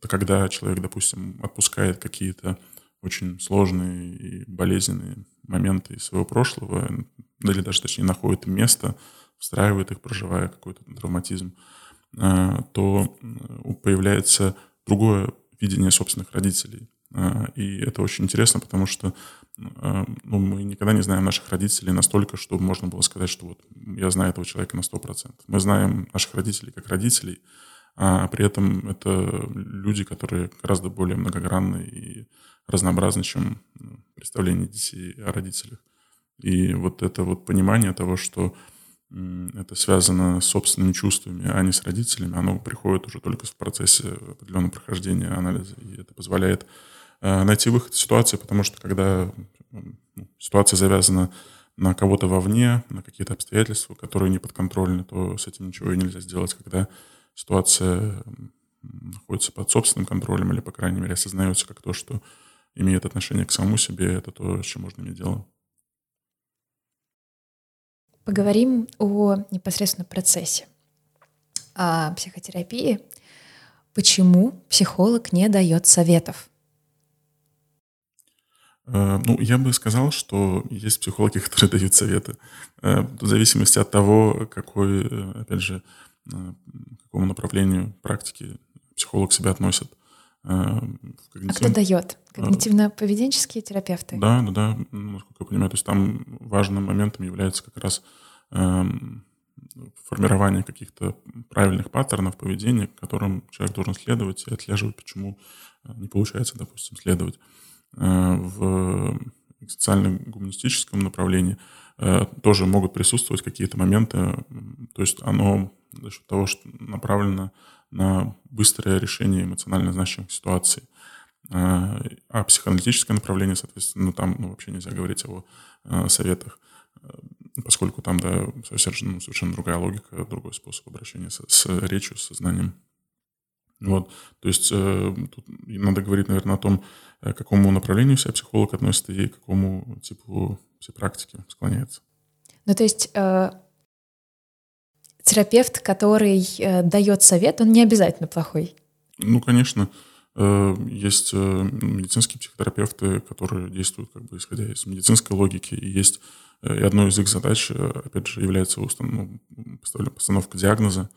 когда человек, допустим, отпускает какие-то очень сложные и болезненные моменты из своего прошлого, или даже, точнее, находит место, встраивает их, проживая какой-то травматизм, а, то появляется другое видение собственных родителей. А, и это очень интересно, потому что а, ну, мы никогда не знаем наших родителей настолько, чтобы можно было сказать, что вот я знаю этого человека на 100%. Мы знаем наших родителей как родителей, а при этом это люди, которые гораздо более многогранны и разнообразны, чем представление детей о родителях. И вот это вот понимание того, что это связано с собственными чувствами, а не с родителями, оно приходит уже только в процессе определенного прохождения анализа. И это позволяет э, найти выход из ситуации, потому что когда ну, ситуация завязана на кого-то вовне, на какие-то обстоятельства, которые не подконтрольны, то с этим ничего и нельзя сделать. Когда ситуация находится под собственным контролем или, по крайней мере, осознается как то, что имеет отношение к самому себе, это то, с чем можно иметь дело. Поговорим о непосредственно процессе о психотерапии. Почему психолог не дает советов? Э, ну, я бы сказал, что есть психологи, которые дают советы. Э, в зависимости от того, какой, э, опять же, к какому направлению практики психолог себя относит. Когнитив... А кто дает? Когнитивно-поведенческие терапевты? Да, да, да, насколько я понимаю. То есть там важным моментом является как раз эм, формирование каких-то правильных паттернов поведения, которым человек должен следовать и отслеживать, почему не получается, допустим, следовать. Э, в социально-гуманистическом направлении э, тоже могут присутствовать какие-то моменты. То есть оно за счет того, что направлено на быстрое решение эмоционально значимых ситуаций. Э, а психоаналитическое направление, соответственно, ну, там ну, вообще нельзя говорить о советах, поскольку там да, совершенно, ну, совершенно другая логика, другой способ обращения с, с речью, с сознанием. Вот, то есть э, тут надо говорить, наверное, о том, э, к какому направлению себя психолог относится и к какому типу практики склоняется. Ну, то есть э, терапевт, который э, дает совет, он не обязательно плохой. Ну, конечно. Э, есть э, медицинские психотерапевты, которые действуют как бы исходя из медицинской логики, и есть и одной из их задач, опять же, является установ... ну, постановка диагноза,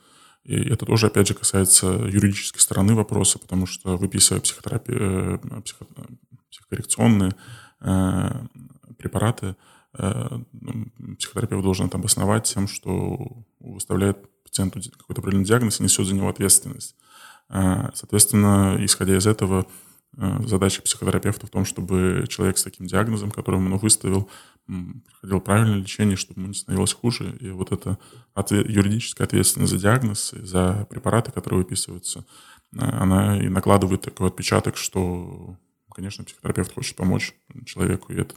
и это тоже, опять же, касается юридической стороны вопроса, потому что выписывая психотерапию, э, психо, психокоррекционные препараты, психотерапевт должен это обосновать тем, что выставляет пациенту какой-то определенный диагноз и несет за него ответственность. Э, соответственно, исходя из этого, э, задача психотерапевта в том, чтобы человек с таким диагнозом, который он выставил, проходил правильное лечение, чтобы ему не становилось хуже. И вот эта ответ, юридическая ответственность за диагноз, за препараты, которые выписываются, э, она и накладывает такой отпечаток, что, конечно, психотерапевт хочет помочь человеку, и это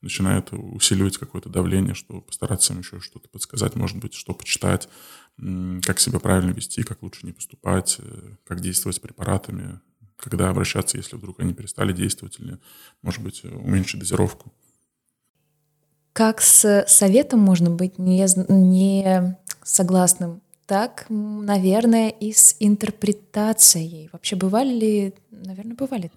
начинает усиливать какое-то давление, чтобы постараться ему еще что-то подсказать, может быть, что почитать, как себя правильно вести, как лучше не поступать, э, как действовать с препаратами, когда обращаться, если вдруг они перестали действовать, или, может быть, уменьшить дозировку. Как с советом можно быть не, не согласным, так, наверное, и с интерпретацией. Вообще бывали ли, наверное, бывали.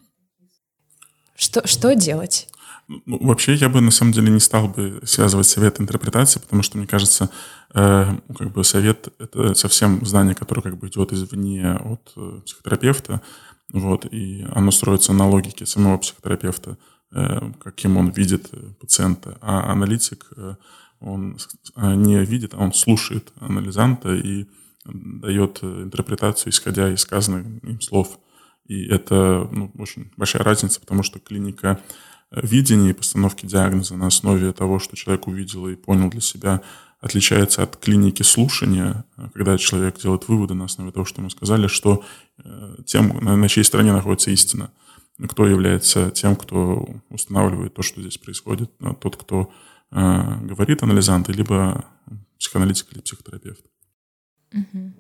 Что, что делать? Ну, вообще я бы на самом деле не стал бы связывать совет интерпретации, потому что мне кажется, э, как бы совет это совсем знание, которое как бы идет извне от э, психотерапевта, вот, и оно строится на логике самого психотерапевта. Э, каким он видит э, пациента. А аналитик, э, он не видит, а он слушает анализанта и дает интерпретацию, исходя из сказанных им слов. И это ну, очень большая разница, потому что клиника видения и постановки диагноза на основе того, что человек увидел и понял для себя, отличается от клиники слушания, когда человек делает выводы на основе того, что ему сказали, что тем, на чьей стороне находится истина кто является тем, кто устанавливает то, что здесь происходит, а тот, кто э, говорит анализант, либо психоаналитик или психотерапевт. Угу.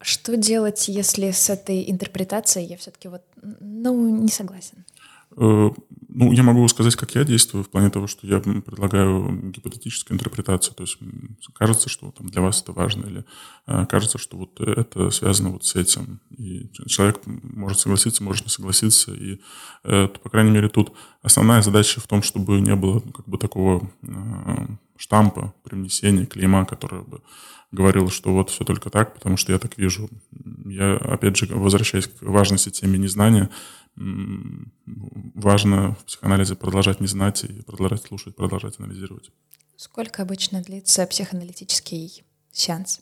Что делать, если с этой интерпретацией я все-таки вот, ну, не согласен? Э, ну, я могу сказать, как я действую, в плане того, что я предлагаю гипотетическую интерпретацию. То есть кажется, что там, для вас это важно, или э, кажется, что вот это связано вот с этим. И человек может согласиться, может не согласиться. И, э, по крайней мере, тут основная задача в том, чтобы не было ну, как бы такого штампа, привнесения, клейма, которое бы говорил, что вот все только так, потому что я так вижу. Я, опять же, возвращаясь к важности темы незнания, важно в психоанализе продолжать не знать и продолжать слушать, продолжать анализировать. Сколько обычно длится психоаналитический сеанс?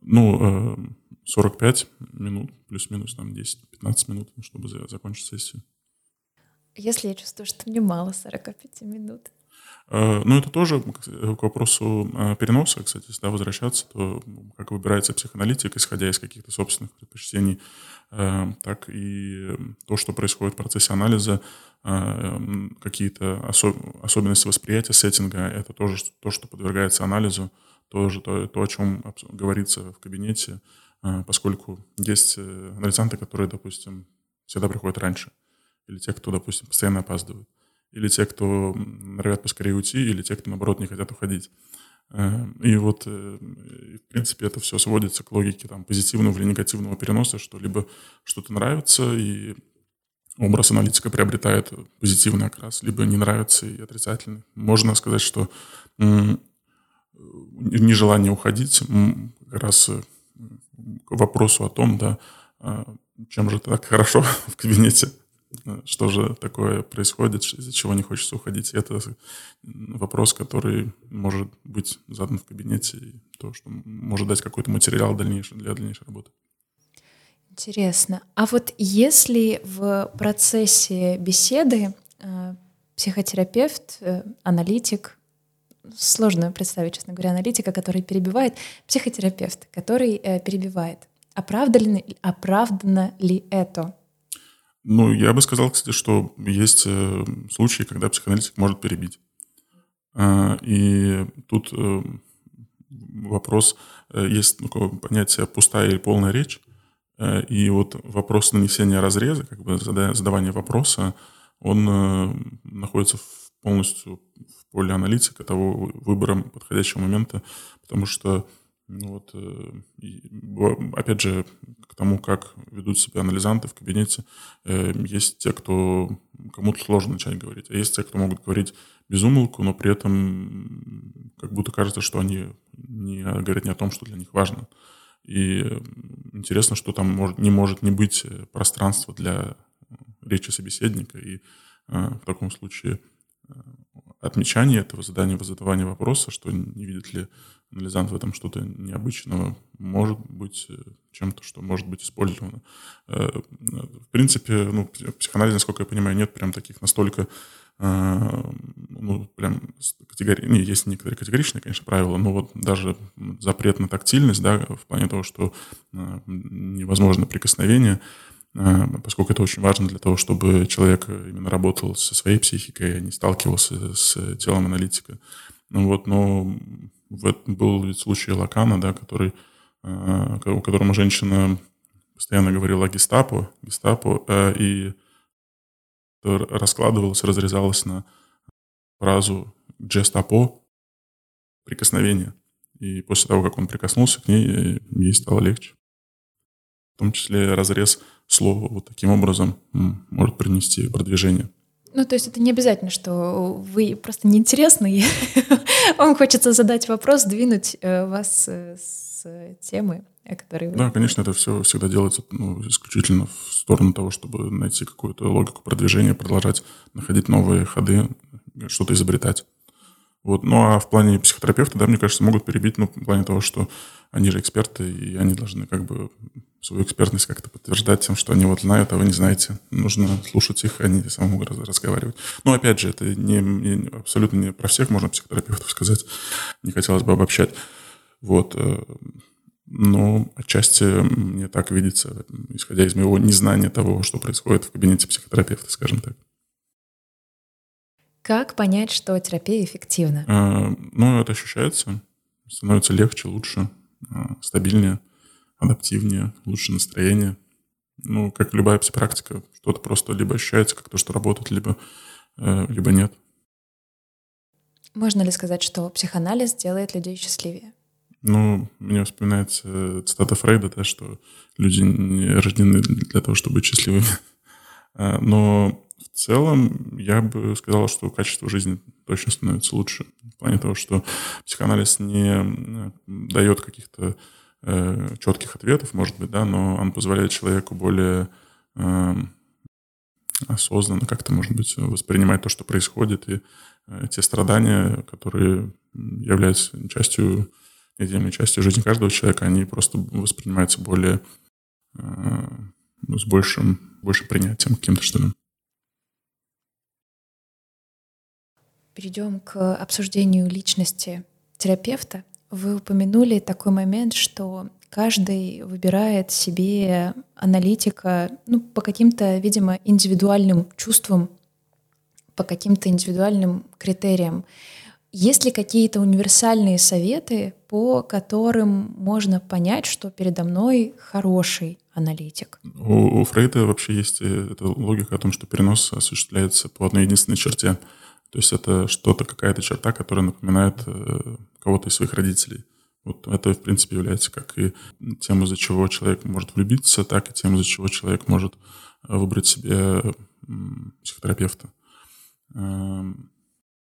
Ну, 45 э, минут, плюс-минус там 10-15 минут, чтобы закончить сессию. Если я чувствую, что мне мало 45 минут, Э, ну, это тоже к вопросу э, переноса, кстати, если да, возвращаться, то как выбирается психоаналитик, исходя из каких-то собственных предпочтений, э, так и то, что происходит в процессе анализа, какие-то особенности восприятия сеттинга, это тоже то, что подвергается анализу, тоже то, то о чем говорится в кабинете, поскольку есть анализанты, которые, допустим, всегда приходят раньше, или те, кто, допустим, постоянно опаздывают или те, кто норовят поскорее уйти, или те, кто, наоборот, не хотят уходить. Э, и вот, э, в принципе, это все сводится к логике там, позитивного или негативного переноса, что либо что-то нравится, и образ аналитика приобретает позитивный окрас, либо не нравится и отрицательный. Можно сказать, что нежелание уходить как раз к вопросу о том, да, а, чем же так хорошо в кабинете, что же такое происходит, из-за чего не хочется уходить. это вопрос, который может быть задан в кабинете, и то, что может дать какой-то материал дальнейший для дальнейшей работы. Интересно. А вот если в процессе беседы э, психотерапевт, э, аналитик, сложно представить, честно говоря, аналитика, который перебивает, психотерапевт, который э, перебивает, оправдано, оправдано ли это? Ну, я бы сказал, кстати, что есть э, случаи, когда психоаналитик может перебить. Э, и тут э, вопрос, э, есть такое понятие пустая или полная речь. Э, и вот вопрос нанесения разреза, как бы задавания вопроса, он э, находится полностью в поле аналитика того выбора подходящего момента, потому что ну вот, опять же, к тому, как ведут себя анализанты в кабинете, есть те, кто кому-то сложно начать говорить, а есть те, кто могут говорить без умолку, но при этом как будто кажется, что они не говорят не о том, что для них важно. И интересно, что там может, не может не быть э, пространства для э, речи собеседника. И э, в таком случае э, отмечание этого задания, задавания вопроса, что не видит ли анализант в этом что-то необычного, может быть чем-то, что может быть использовано. В принципе, ну, в психоанализе, насколько я понимаю, нет прям таких настолько а, ну, прям категори... не, есть некоторые категоричные, конечно, правила, но вот даже запрет на тактильность, да, в плане того, что невозможно прикосновение, поскольку это очень важно для того, чтобы человек именно работал со своей психикой, а не сталкивался с телом аналитика. Ну вот, но был случай Лакана, да, который, у которому женщина постоянно говорила о гестапо, гестапо, и раскладывалось, разрезалось на фразу «джестапо» — прикосновение. И после того, как он прикоснулся к ней, ей стало легче. В том числе разрез слова вот таким образом может принести продвижение. Ну, то есть это не обязательно, что вы просто неинтересны, вам хочется задать вопрос, двинуть э, вас э, с темы которые вы... Да, конечно, это все всегда делается ну, исключительно в сторону того, чтобы найти какую-то логику продвижения, продолжать находить новые ходы, что-то изобретать. Вот. Ну а в плане психотерапевта, да, мне кажется, могут перебить, ну, в плане того, что они же эксперты, и они должны как бы свою экспертность как-то подтверждать тем, что они вот знают, а вы не знаете. Нужно слушать их, они сами могут разговаривать. Но опять же, это не, не, абсолютно не про всех можно психотерапевтов сказать. Не хотелось бы обобщать. Вот. Э, но отчасти мне так видится, исходя из моего незнания того, что происходит в кабинете психотерапевта, скажем так. Как понять, что терапия эффективна? А, ну, это ощущается. Становится легче, лучше, а, стабильнее, адаптивнее, лучше настроение. Ну, как любая психопрактика, что-то просто либо ощущается как то, что работает, либо, э, либо нет. Можно ли сказать, что психоанализ делает людей счастливее? Ну, мне вспоминается цитата Фрейда, да, что люди не рождены для того, чтобы быть счастливыми. А, но в целом я бы сказал, что качество жизни точно становится лучше. В плане того, что психоанализ не дает каких-то э, четких ответов, может быть, да, но он позволяет человеку более э, осознанно как-то, может быть, воспринимать то, что происходит, и э, те страдания, которые являются частью неотъемлемой частью жизни каждого человека, они просто воспринимаются более э, с большим, большим принятием каким-то, что ли. Перейдем к обсуждению личности терапевта. Вы упомянули такой момент, что каждый выбирает себе аналитика ну, по каким-то, видимо, индивидуальным чувствам, по каким-то индивидуальным критериям. Есть ли какие-то универсальные советы, по которым можно понять, что передо мной хороший аналитик? У, у Фрейда вообще есть э, эта логика о том, что перенос осуществляется по одной единственной черте. То есть это что-то, какая-то черта, которая напоминает э, кого-то из своих родителей. Вот это, в принципе, является как и тем, из-за чего человек может влюбиться, так и тем, из-за чего человек может выбрать себе психотерапевта. Эм,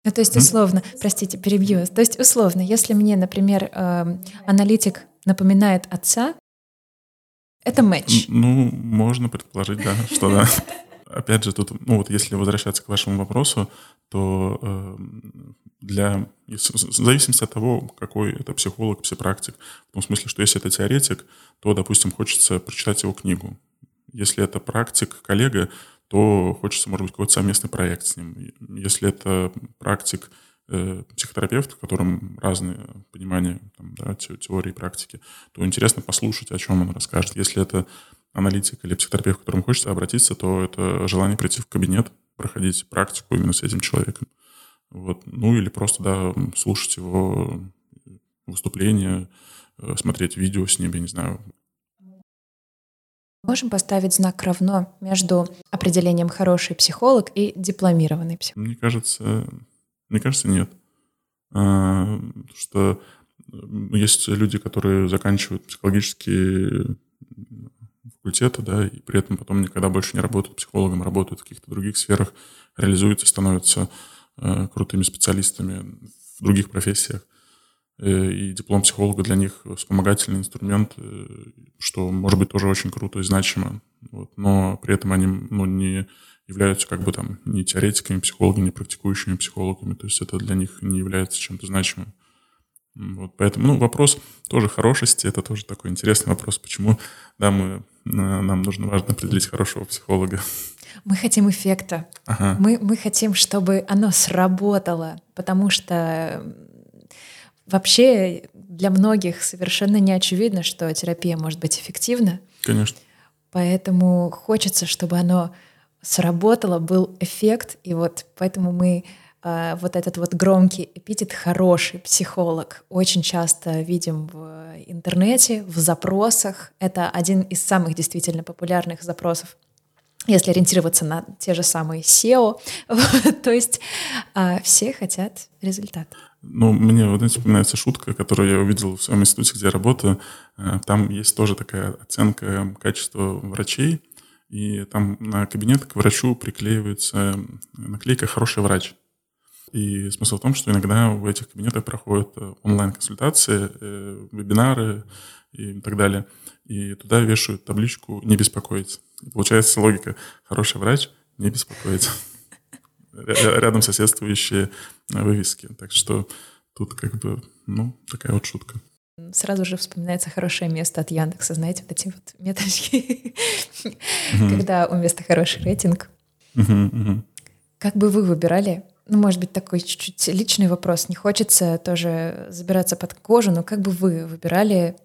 ну, то есть условно, простите, перебью. То есть условно, если мне, например, э, аналитик напоминает отца, это матч. Ну, можно предположить, да, что да. Опять же, тут, ну вот если возвращаться к вашему вопросу, то э, для, в зависимости от того, какой это психолог, психопрактик, в том смысле, что если это теоретик, то, допустим, хочется прочитать его книгу. Если это практик, коллега, то хочется, может быть, какой-то совместный проект с ним. Если это практик, э, психотерапевт, в котором разные понимания там, да, теории и практики, то интересно послушать, о чем он расскажет. Если это аналитик или психотерапевт, к которому хочется обратиться, то это желание прийти в кабинет, проходить практику именно с этим человеком. Вот. Ну или просто, да, слушать его выступления, э, смотреть видео с ним, я не знаю, Можем поставить знак равно между определением хороший психолог и дипломированный психолог? Мне кажется, мне кажется, нет. А, что есть люди, которые заканчивают психологические факультеты, да, и при этом потом никогда больше не работают психологом, работают в каких-то других сферах, реализуются, становятся э, крутыми специалистами в других профессиях. Э, и диплом психолога для них вспомогательный инструмент, э, что может быть тоже очень круто и значимо. Вот. Но при этом они ну, не являются как бы там не теоретиками, психологами, не практикующими психологами. То есть это для них не является чем-то значимым. Вот, поэтому, ну, вопрос тоже хорошести, это тоже такой интересный вопрос, почему, да, мы, нам нужно важно определить хорошего психолога. Мы хотим эффекта. Ага. Мы, мы хотим, чтобы оно сработало, потому что Вообще для многих совершенно не очевидно, что терапия может быть эффективна. Конечно. Поэтому хочется, чтобы оно сработало, был эффект, и вот поэтому мы вот этот вот громкий эпитет «хороший психолог» очень часто видим в интернете, в запросах. Это один из самых действительно популярных запросов если ориентироваться на те же самые SEO, то есть а, все хотят результат. Ну, мне вот знаете, вспоминается шутка, которую я увидел в своем институте, где я работаю. Э, там есть тоже такая оценка качества врачей, и там на кабинет к врачу приклеивается наклейка «Хороший врач». И смысл в том, что иногда в этих кабинетах проходят э, онлайн-консультации, э, вебинары и так далее. И туда вешают табличку «Не беспокоить». И получается логика «Хороший врач, не беспокоить» рядом соседствующие вывески. Так что тут как бы, ну, такая вот шутка. Сразу же вспоминается хорошее место от Яндекса, знаете, вот эти вот меточки, когда у места хороший рейтинг. Как бы вы выбирали? Ну, может быть, такой чуть-чуть личный вопрос. Не хочется тоже забираться под кожу, но как бы вы выбирали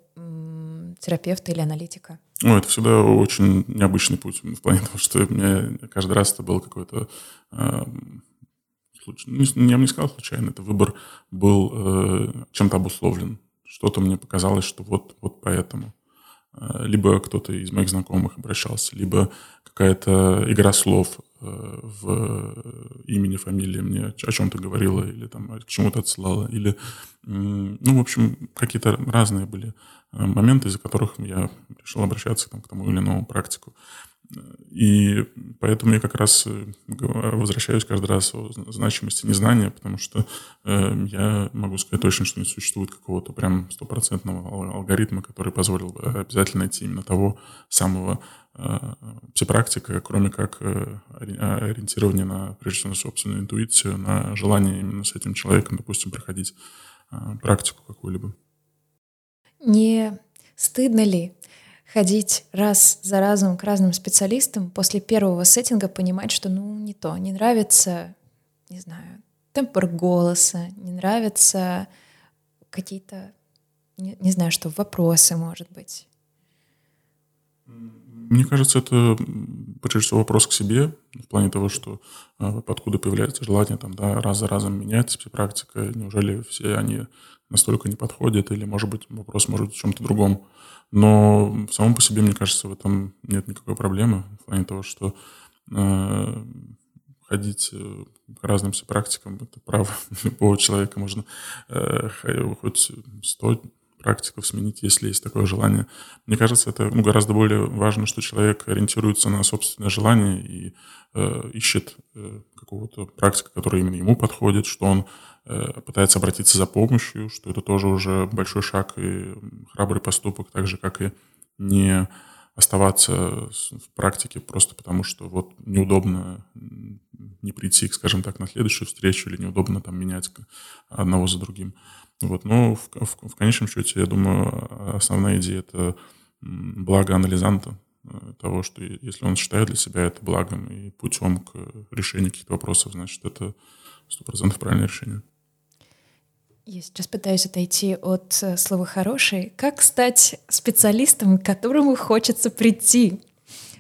терапевта или аналитика? Ну, это всегда очень необычный путь, в плане того, что мне каждый раз это был какой-то э, случай. Ну, я бы не сказал случайно, это выбор был э, чем-то обусловлен. Что-то мне показалось, что вот, вот поэтому. Э, либо кто-то из моих знакомых обращался, либо какая-то игра слов в имени, фамилии мне о чем-то говорила или там к чему-то отсылала, или, ну, в общем, какие-то разные были Э, моменты, из-за которых я решил обращаться там, к тому или иному практику. И поэтому я как раз э, возвращаюсь каждый раз о значимости незнания, потому что э, я могу сказать точно, что не существует какого-то прям стопроцентного алгоритма, который позволил бы обязательно найти именно того самого э, психопрактика, кроме как э, ориентирование на, прежде всего, на собственную интуицию, на желание именно с этим человеком, допустим, проходить э, практику какую-либо. Не стыдно ли ходить раз за разом к разным специалистам, после первого сеттинга понимать, что ну не то, не нравится, не знаю, темпор голоса, не нравятся какие-то, не, не знаю, что, вопросы, может быть. Мне кажется, это прежде всего вопрос к себе, в плане того, что э, откуда появляется желание там, да, раз за разом менять практика, неужели все они настолько не подходят, или, может быть, вопрос может быть в чем-то другом. Но в самом по себе, мне кажется, в этом нет никакой проблемы, в плане того, что э, ходить э, к разным практикам, это право любого человека, можно э, хоть 100 практиков сменить, если есть такое желание. Мне кажется, это ну, гораздо более важно, что человек ориентируется на собственное желание и э, ищет э, какого-то практика, который именно ему подходит, что он э, пытается обратиться за помощью, что это тоже уже большой шаг и храбрый поступок, так же, как и не оставаться в практике просто потому, что вот неудобно не прийти, скажем так, на следующую встречу или неудобно там менять одного за другим. Вот, но в, в, в конечном счете, я думаю, основная идея — это благо анализанта, э, того, что если он считает для себя это благом и путем к решению каких-то вопросов, значит, это сто процентов правильное решение. Я сейчас пытаюсь отойти от э, слова «хороший». Как стать специалистом, к которому хочется прийти?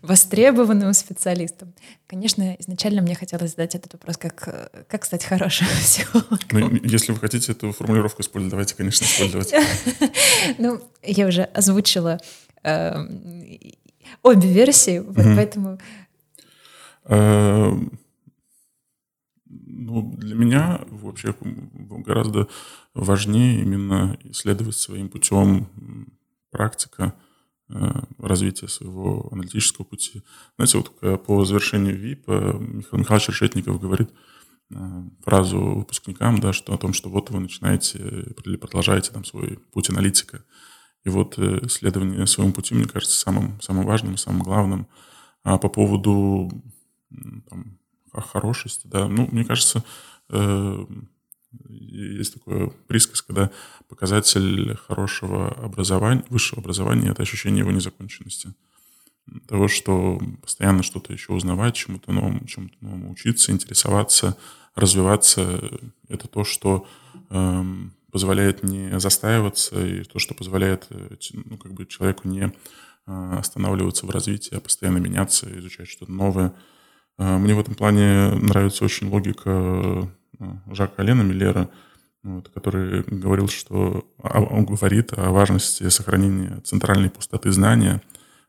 Востребованным специалистом. Конечно, изначально мне хотелось задать этот вопрос, как, как стать хорошим психологом. Ну, если вы хотите эту формулировку использовать, давайте, конечно, использовать. Ну, я уже озвучила эм, обе версии, поэтому... Эм, ну, для меня вообще гораздо важнее именно исследовать своим путем практика развития своего аналитического пути. Знаете, вот по завершению ВИП э, Михаил Михайлович Решетников говорит э, фразу выпускникам, да, что о том, что вот вы начинаете или продолжаете там свой путь аналитика. И вот исследование своему пути, мне кажется, самым, самым важным, самым главным. А по поводу там, хорошести, да. Ну, мне кажется, э, есть такое присказка, когда показатель хорошего образования, высшего образования — это ощущение его незаконченности. Того, что постоянно что-то еще узнавать, чему-то новому, чему-то новому учиться, интересоваться, развиваться — это то, что э, позволяет не застаиваться, и то, что позволяет э, ну, как бы человеку не э, останавливаться в развитии, а постоянно меняться, изучать что-то новое — а, мне в этом плане нравится очень логика э, Жака Алена Миллера, вот, который говорил, что он говорит о важности сохранения центральной пустоты знания,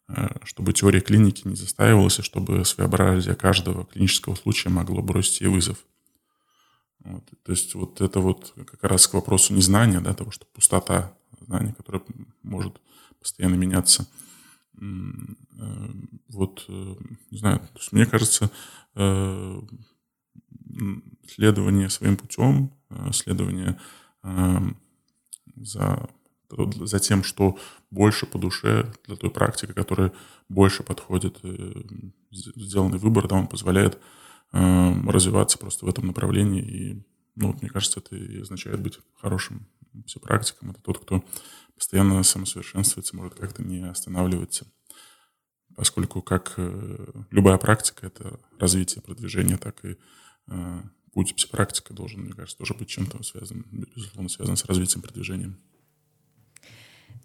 э, чтобы теория клиники не застаивалась, и чтобы своеобразие каждого клинического случая могло бросить ей вызов. Вот, то есть вот это вот как раз к вопросу незнания, да, того, что пустота знания, которая может постоянно меняться – Э, вот, э, не знаю, то есть мне кажется, э, следование своим путем, следование за, за тем, что больше по душе для той практики, которая больше подходит, сделанный выбор, да, он позволяет развиваться просто в этом направлении. И, ну, вот, мне кажется, это и означает быть хорошим все практиком. Это тот, кто постоянно самосовершенствуется, может как-то не останавливаться. Поскольку как э, любая практика — это развитие, продвижение, так и э, путь психопрактика должен, мне кажется, тоже быть чем-то связан, безусловно, связан с развитием, продвижением.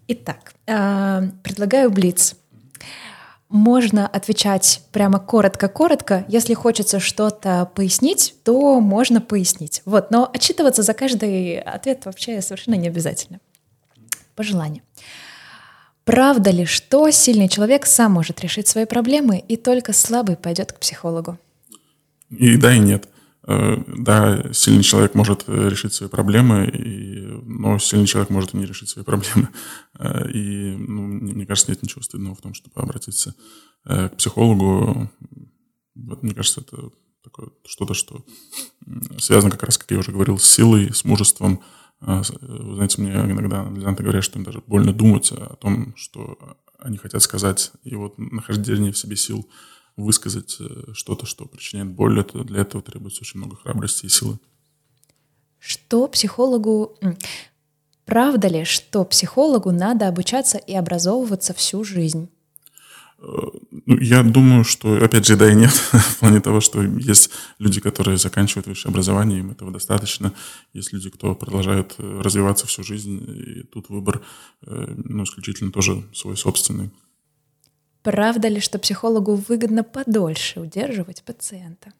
Итак, э, предлагаю блиц. Можно отвечать прямо коротко-коротко. Если хочется что-то пояснить, то можно пояснить. Вот, но отчитываться за каждый ответ вообще совершенно не обязательно по желанию. Правда ли, что сильный человек сам может решить свои проблемы, и только слабый пойдет к психологу? И да, и нет. Э, да, сильный человек может э, решить свои проблемы, и, но сильный человек может и не решить свои проблемы. Э, и ну, мне кажется, нет ничего стыдного в том, чтобы обратиться к психологу. Мне кажется, это такое что-то, что связано как раз, как я уже говорил, с силой, с мужеством, вы знаете, мне иногда анализанты говорят, что им даже больно думать о том, что они хотят сказать. И вот нахождение в себе сил высказать э, что-то, что причиняет боль, это, для этого требуется очень много храбрости и силы. Что психологу... Правда ли, что психологу надо обучаться и образовываться всю жизнь? Ну, я думаю, что, опять же, да и нет, в плане того, что есть люди, которые заканчивают высшее образование, им этого достаточно. Есть люди, кто продолжает э, развиваться всю жизнь, и тут выбор, э, ну, исключительно тоже свой собственный. Правда ли, что психологу выгодно подольше удерживать пациента?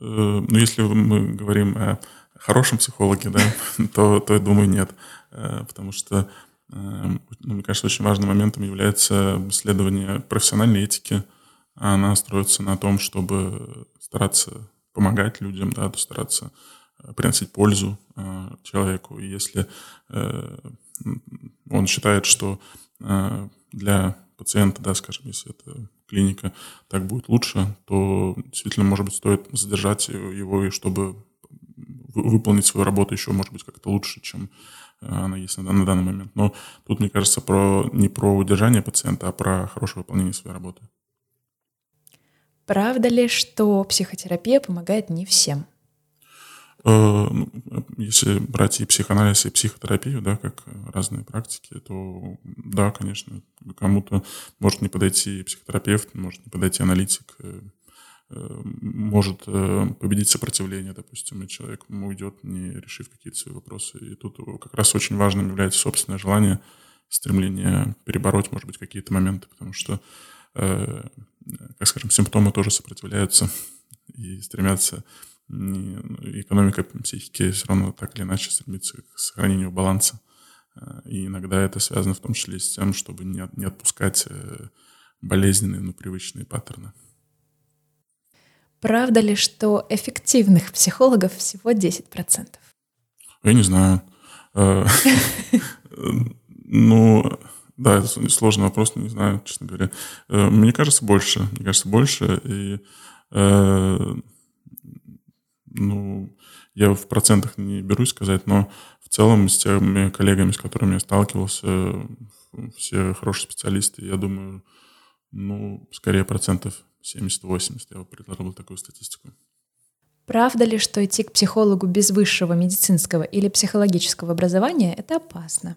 Э, ну, если мы говорим о хорошем психологе, да, то, то я думаю, нет. Потому что Эм, ну, мне кажется, очень важным моментом является исследование профессиональной этики. Она строится на том, чтобы стараться помогать людям, да, стараться э, приносить пользу э, человеку. И если э, он считает, что для пациента, да, скажем, если это клиника, так будет лучше, то действительно, может быть, стоит задержать его, и чтобы выполнить свою работу еще, может быть, как-то лучше, чем она есть на, на данный момент. Но тут, мне кажется, про, не про удержание пациента, а про хорошее выполнение своей работы. Правда ли, что психотерапия помогает не всем? Э, ну, если брать и психоанализ, и психотерапию, да, как разные практики, то да, конечно, кому-то может не подойти психотерапевт, может не подойти аналитик, э, э, может победить сопротивление, допустим, и человек уйдет, не решив какие-то свои вопросы. И тут как раз очень важным является собственное желание, стремление перебороть, может быть, какие-то моменты, потому что как скажем, симптомы тоже сопротивляются и стремятся ну, экономика психики все равно так или иначе стремится к сохранению баланса. Э, и иногда это связано в том числе с тем, чтобы не, не отпускать э, болезненные, но привычные паттерны. Правда ли, что эффективных психологов всего 10%? Я не знаю. Э, ну, да, это сложный вопрос, не знаю, честно говоря. Э, мне кажется, больше. Мне кажется, больше. И, э, ну, я в процентах не берусь сказать, но в целом с теми коллегами, с которыми я сталкивался, все хорошие специалисты, я думаю, ну, скорее процентов 70-80, я бы предложил такую статистику. Правда ли, что идти к психологу без высшего медицинского или психологического образования – это опасно?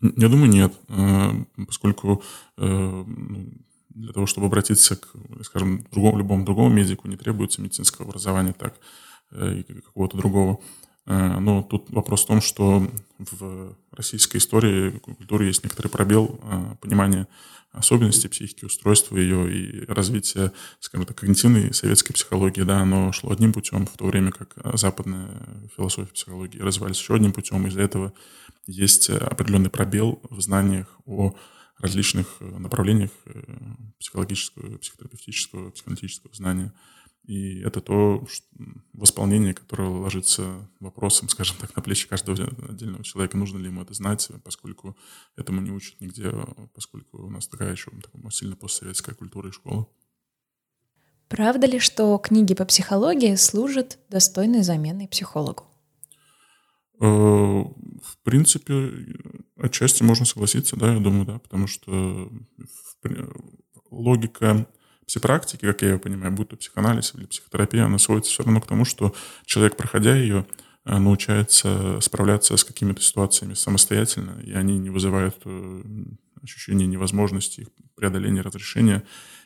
Я думаю, нет, э, поскольку э, ну, для того, чтобы обратиться к, скажем, другому, любому другому медику, не требуется медицинского образования так и какого-то другого. Но тут вопрос в том, что в российской истории, культуре есть некоторый пробел понимания особенностей психики, устройства ее и развития, скажем так, когнитивной советской психологии, да, оно шло одним путем, в то время как западная философия психологии развивались еще одним путем. Из-за этого есть определенный пробел в знаниях о различных направлениях э, психологического, психотерапевтического, психоаналитического знания. И это то восполнение, которое ложится вопросом, скажем так, на плечи каждого отдельного человека, нужно ли ему это знать, поскольку этому не учат нигде, поскольку у нас такая еще такая сильно постсоветская культура и школа. Правда ли, что книги по психологии служат достойной заменой психологу? Э, в принципе, отчасти можно согласиться, да, я думаю, да, потому что логика все практики, как я ее понимаю, будь то психоанализ или психотерапия, она сводится все равно к тому, что человек, проходя ее, э, научается справляться с какими-то ситуациями самостоятельно, и они не вызывают э, ощущения невозможности их преодоления, разрешения.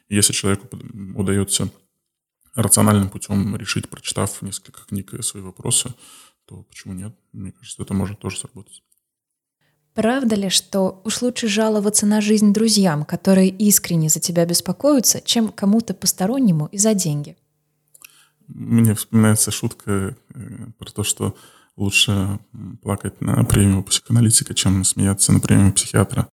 И если человеку удается рациональным путем решить, прочитав несколько книг свои вопросы, то почему нет? Мне кажется, это может тоже сработать. Правда ли, что уж лучше жаловаться на жизнь друзьям, которые искренне за тебя беспокоятся, чем кому-то постороннему и за деньги? Мне вспоминается шутка э, про то, что лучше плакать на премию психоаналитика, чем смеяться на премию психиатра.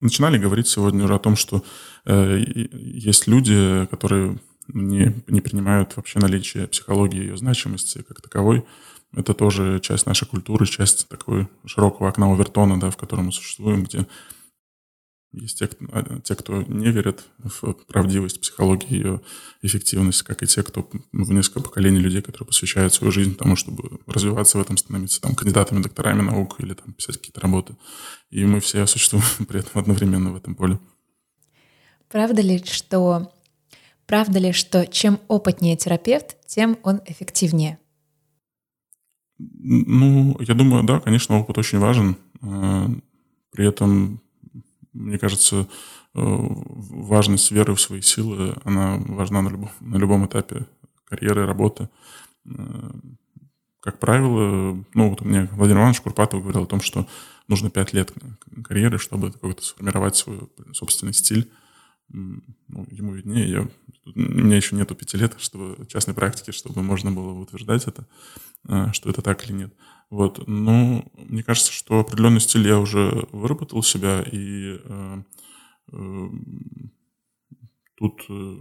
Начинали говорить сегодня уже о том, что э, есть люди, которые не, не принимают вообще наличие психологии, ее значимости как таковой. Это тоже часть нашей культуры, часть такой широкого окна Овертона, да, в котором мы существуем, где есть те, а, те, кто не верят в правдивость психологии, ее эффективность, как и те, кто в несколько поколений людей, которые посвящают свою жизнь тому, чтобы развиваться в этом, становиться там кандидатами, докторами наук или там писать какие-то работы. И мы все существуем при этом одновременно в этом поле. Правда ли, что Правда ли, что чем опытнее терапевт, тем он эффективнее? Ну, я думаю, да, конечно, опыт очень важен. А, при этом, мне кажется, э, важность веры в свои силы, она важна на любом, на любом этапе карьеры, работы. Э, как правило, ну, вот меня Владимир Иванович Курпатов говорил о том, что нужно пять лет карьеры, чтобы какой-то сформировать свой собственный стиль ну, ему виднее, я, у меня еще нету пяти лет, чтобы частной практики, чтобы можно было утверждать это, а, что это так или нет. Вот. Но мне кажется, что определенный стиль я уже выработал себя, и э, э, тут, э,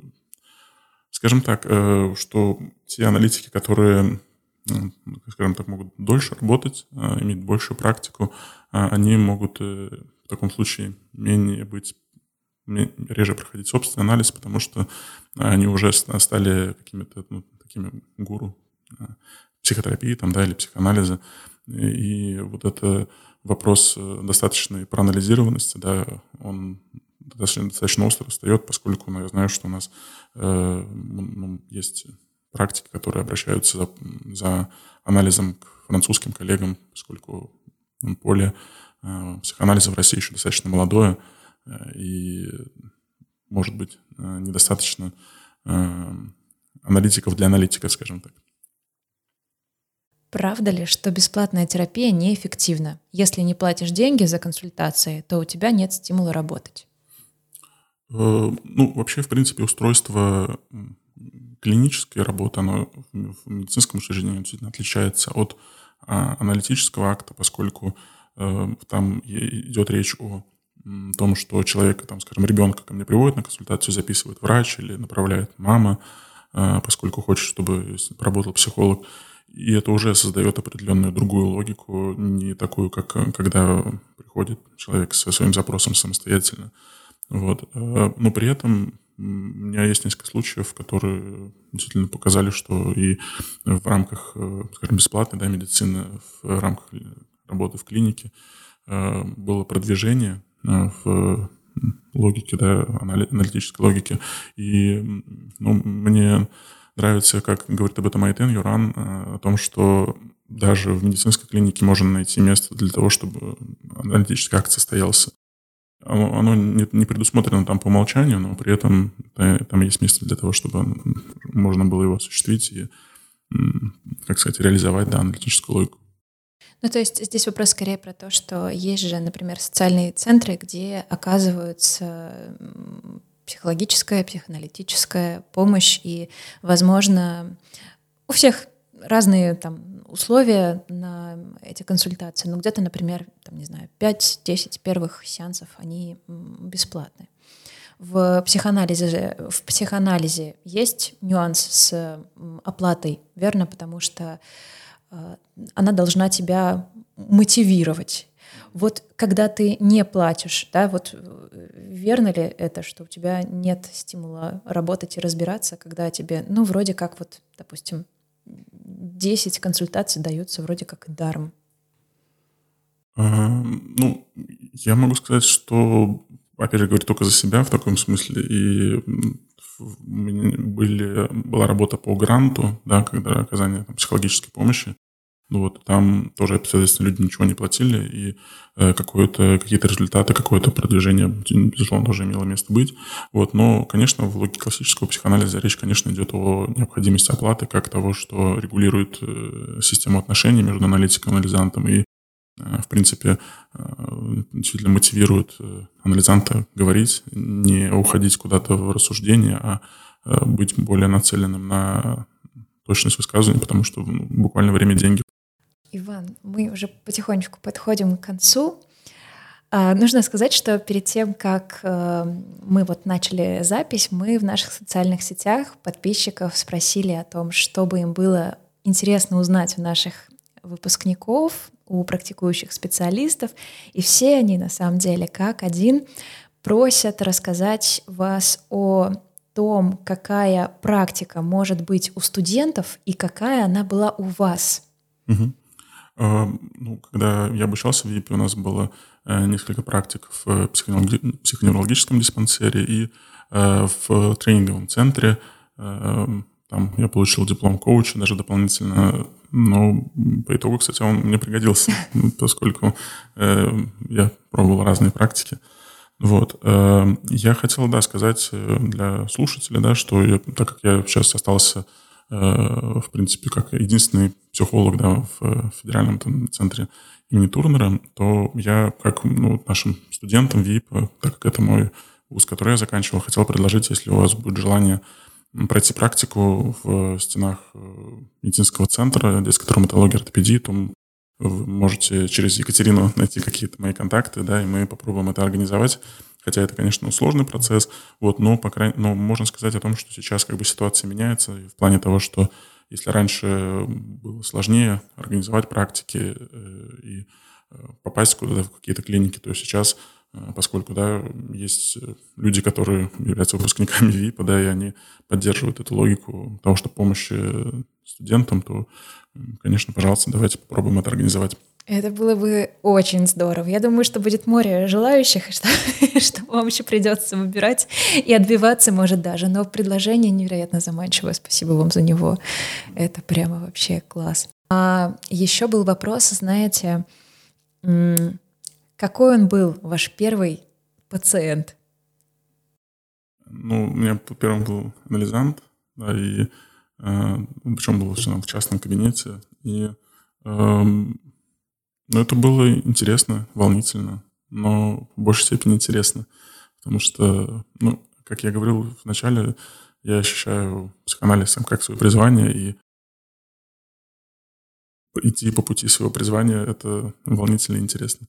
скажем так, э, что те аналитики, которые скажем так, могут дольше работать, иметь большую практику, они могут в таком случае менее быть реже проходить собственный анализ, потому что они уже стали какими-то ну, такими гуру психотерапии там, да, или психоанализа. И вот это вопрос э, достаточной проанализированности, да, он достаточно, достаточно остро встает, поскольку ну, я знаю, что у нас э, ну, есть практики, которые обращаются за, за анализом к французским коллегам, поскольку поле э, психоанализа в России еще достаточно молодое, и, может быть, э, недостаточно э, аналитиков для аналитиков, скажем так. Правда ли, что бесплатная терапия неэффективна? Если не платишь деньги за консультации, то у тебя нет стимула работать. Э, ну, вообще, в принципе, устройство клинической работы, оно в медицинском учреждении действительно отличается от а, аналитического акта, поскольку э, там идет речь о том, что человека, там, скажем, ребенка ко мне приводит на консультацию, записывает врач или направляет мама, э, поскольку хочет, чтобы работал психолог. И это уже создает определенную другую логику, не такую, как э, когда приходит человек со своим запросом самостоятельно. Вот. Э, но при этом у меня есть несколько случаев, которые действительно показали, что и в рамках, э, скажем, бесплатной да, медицины, в рамках работы в клинике было продвижение в логике, да, аналитической логике. И ну, мне нравится, как говорит об этом Айтен Юран, э, о том, что даже в медицинской клинике можно найти место для того, чтобы аналитический акт состоялся. Оно, не предусмотрено там по умолчанию, но при этом там есть место для того, чтобы можно было его осуществить и, как сказать, реализовать да, аналитическую логику. Ну, то есть здесь вопрос скорее про то, что есть же, например, социальные центры, где оказываются психологическая, психоаналитическая помощь, и, возможно, у всех разные там условия на эти консультации. Ну, где-то, например, там, не знаю, 5-10 первых сеансов, они бесплатны. В психоанализе, в психоанализе есть нюанс с оплатой, верно? Потому что она должна тебя мотивировать. Вот когда ты не платишь, да, вот э, верно ли это, что у тебя нет стимула работать и разбираться, когда тебе, ну, вроде как вот, допустим, 10 консультаций даются вроде как даром? Ну, я могу сказать, что, опять же, говорю только за себя в таком смысле, и были, была работа по гранту, да, когда оказание там, психологической помощи, ну вот, там тоже, соответственно, люди ничего не платили, и э, какое-то, какие-то результаты, какое-то продвижение, безусловно, тоже имело место быть. Вот, но, конечно, в логике классического психоанализа речь, конечно, идет о необходимости оплаты как того, что регулирует э, систему отношений между аналитиком и анализантом, и, э, в принципе, действительно мотивирует анализанта говорить, не уходить куда-то в рассуждение, а быть более нацеленным на точность высказывания, потому что ну, буквально время деньги Иван, мы уже потихонечку подходим к концу. А, нужно сказать, что перед тем, как э, мы вот начали запись, мы в наших социальных сетях подписчиков спросили о том, что бы им было интересно узнать у наших выпускников, у практикующих специалистов. И все они, на самом деле, как один, просят рассказать вас о том, какая практика может быть у студентов и какая она была у вас. Угу. А, ну, когда я обучался в ВИПе, у нас было э, несколько практик в психоневрологическом диспансере и э, в тренинговом центре. Э, там я получил диплом коуча даже дополнительно, но по итогу, кстати, он мне пригодился, поскольку я пробовал разные практики. Вот. Я хотел, да, сказать для слушателя, да, что я, так как я сейчас остался Э, в принципе, как единственный психолог да, в федеральном там, центре имени Турнера, то я, как ну, нашим студентам ВИП, так как это мой вуз, который я заканчивал, хотел предложить, если у вас будет желание пройти практику в стенах э, медицинского центра детской травматологии ортопедии, то вы можете через Екатерину найти какие-то мои контакты, да, и мы попробуем это организовать. Хотя это, конечно, сложный процесс, вот, но, по крайней, но можно сказать о том, что сейчас как бы ситуация меняется в плане того, что если раньше было сложнее организовать практики и попасть куда-то в какие-то клиники, то сейчас поскольку да, есть люди, которые являются выпускниками ВИПа, да, и они поддерживают эту логику того, что помощи студентам, то, конечно, пожалуйста, давайте попробуем это организовать. Это было бы очень здорово. Я думаю, что будет море желающих, что, что вам еще придется выбирать и отбиваться, может, даже. Но предложение невероятно заманчивое. Спасибо вам за него. Это прямо вообще класс. А еще был вопрос, знаете, какой он был, ваш первый пациент? Ну, у меня первым был анализант, да, и э, причем был в частном кабинете. И э, ну, это было интересно, волнительно, но в большей степени интересно, потому что, ну, как я говорил вначале, я ощущаю психоанализ как свое призвание, и идти по пути своего призвания — это волнительно и интересно.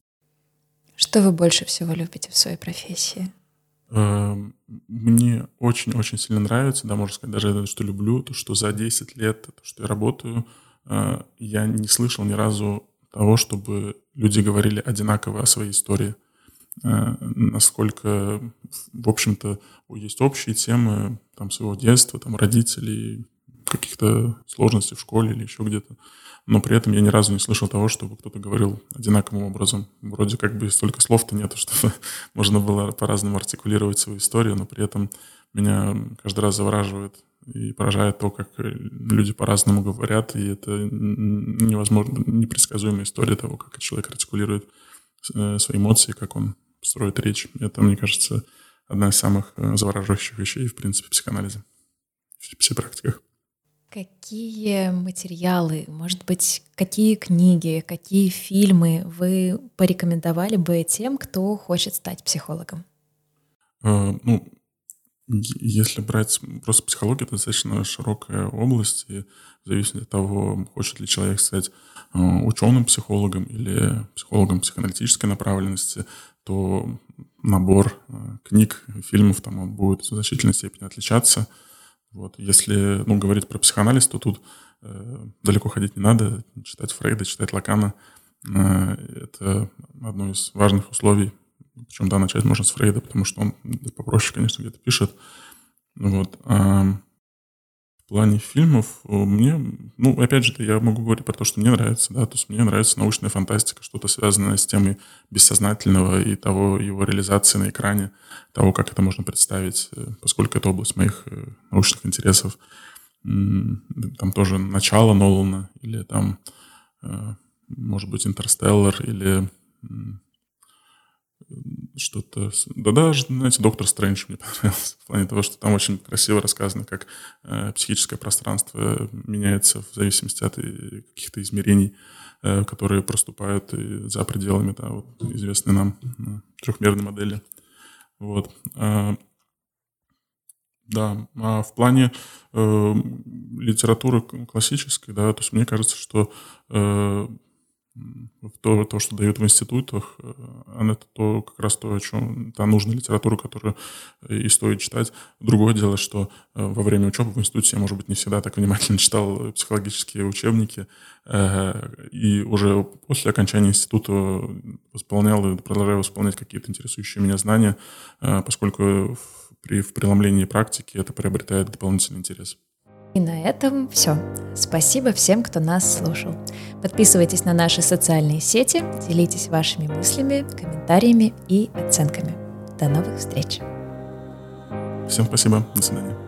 Что вы больше всего любите в своей профессии? Эм, мне очень-очень сильно нравится, да, можно сказать, даже что люблю, то, что за 10 лет, то, что я работаю, э, я не слышал ни разу того, чтобы люди говорили одинаково о своей истории. Э, насколько, в общем-то, есть общие темы там, своего детства, там, родителей, каких-то сложностей в школе или еще где-то. Но при этом я ни разу не слышал того, чтобы кто-то говорил одинаковым образом. Вроде как бы столько слов-то нету, что можно было по-разному артикулировать свою историю, но при этом меня каждый раз завораживает и поражает то, как люди по-разному говорят, и это невозможно, непредсказуемая история того, как человек артикулирует э, свои эмоции, как он строит речь. Это, мне кажется, одна из самых э, завораживающих вещей, в принципе, в психоанализе, в психопрактиках. Какие материалы, может быть, какие книги, какие фильмы вы порекомендовали бы тем, кто хочет стать психологом? Э, ну, если брать просто психологию, это достаточно широкая область, и в зависимости от того, хочет ли человек стать э, ученым психологом или психологом психоаналитической направленности, то набор э, книг, фильмов там он будет в значительной степени отличаться. Вот. Если ну, говорить про психоанализ, то тут э, далеко ходить не надо. Читать Фрейда, читать Лакана э, — это одно из важных условий причем, да, начать можно с Фрейда, потому что он попроще, конечно, где-то пишет. Вот. А в плане фильмов мне, ну, опять же, я могу говорить про то, что мне нравится, да, то есть мне нравится научная фантастика, что-то связанное с темой бессознательного и того его реализации на экране, того, как это можно представить, э, поскольку это область моих э, научных интересов. Там тоже начало Нолана, или там, э, может быть, Интерстеллар, или что-то... Да даже, знаете, Доктор Стрэндж мне понравился в плане того, что там очень красиво рассказано, как э, психическое пространство меняется в зависимости от э, каких-то измерений, э, которые проступают и за пределами да, вот, известной нам э, трехмерной модели. Вот. А, да, а в плане э, литературы классической, да, то есть мне кажется, что э, то, то, что дают в институтах, э, это то, как раз то, о чем та нужная литература, которую и стоит читать. Другое дело, что э, во время учебы в институте я, может быть, не всегда так внимательно читал психологические учебники, э, и уже после окончания института восполнял и продолжаю восполнять какие-то интересующие меня знания, поскольку при в преломлении практики это приобретает дополнительный интерес. И на этом все. Спасибо всем, кто нас слушал. Подписывайтесь на наши социальные сети, делитесь вашими мыслями, комментариями и оценками. До новых встреч. Всем спасибо. До свидания.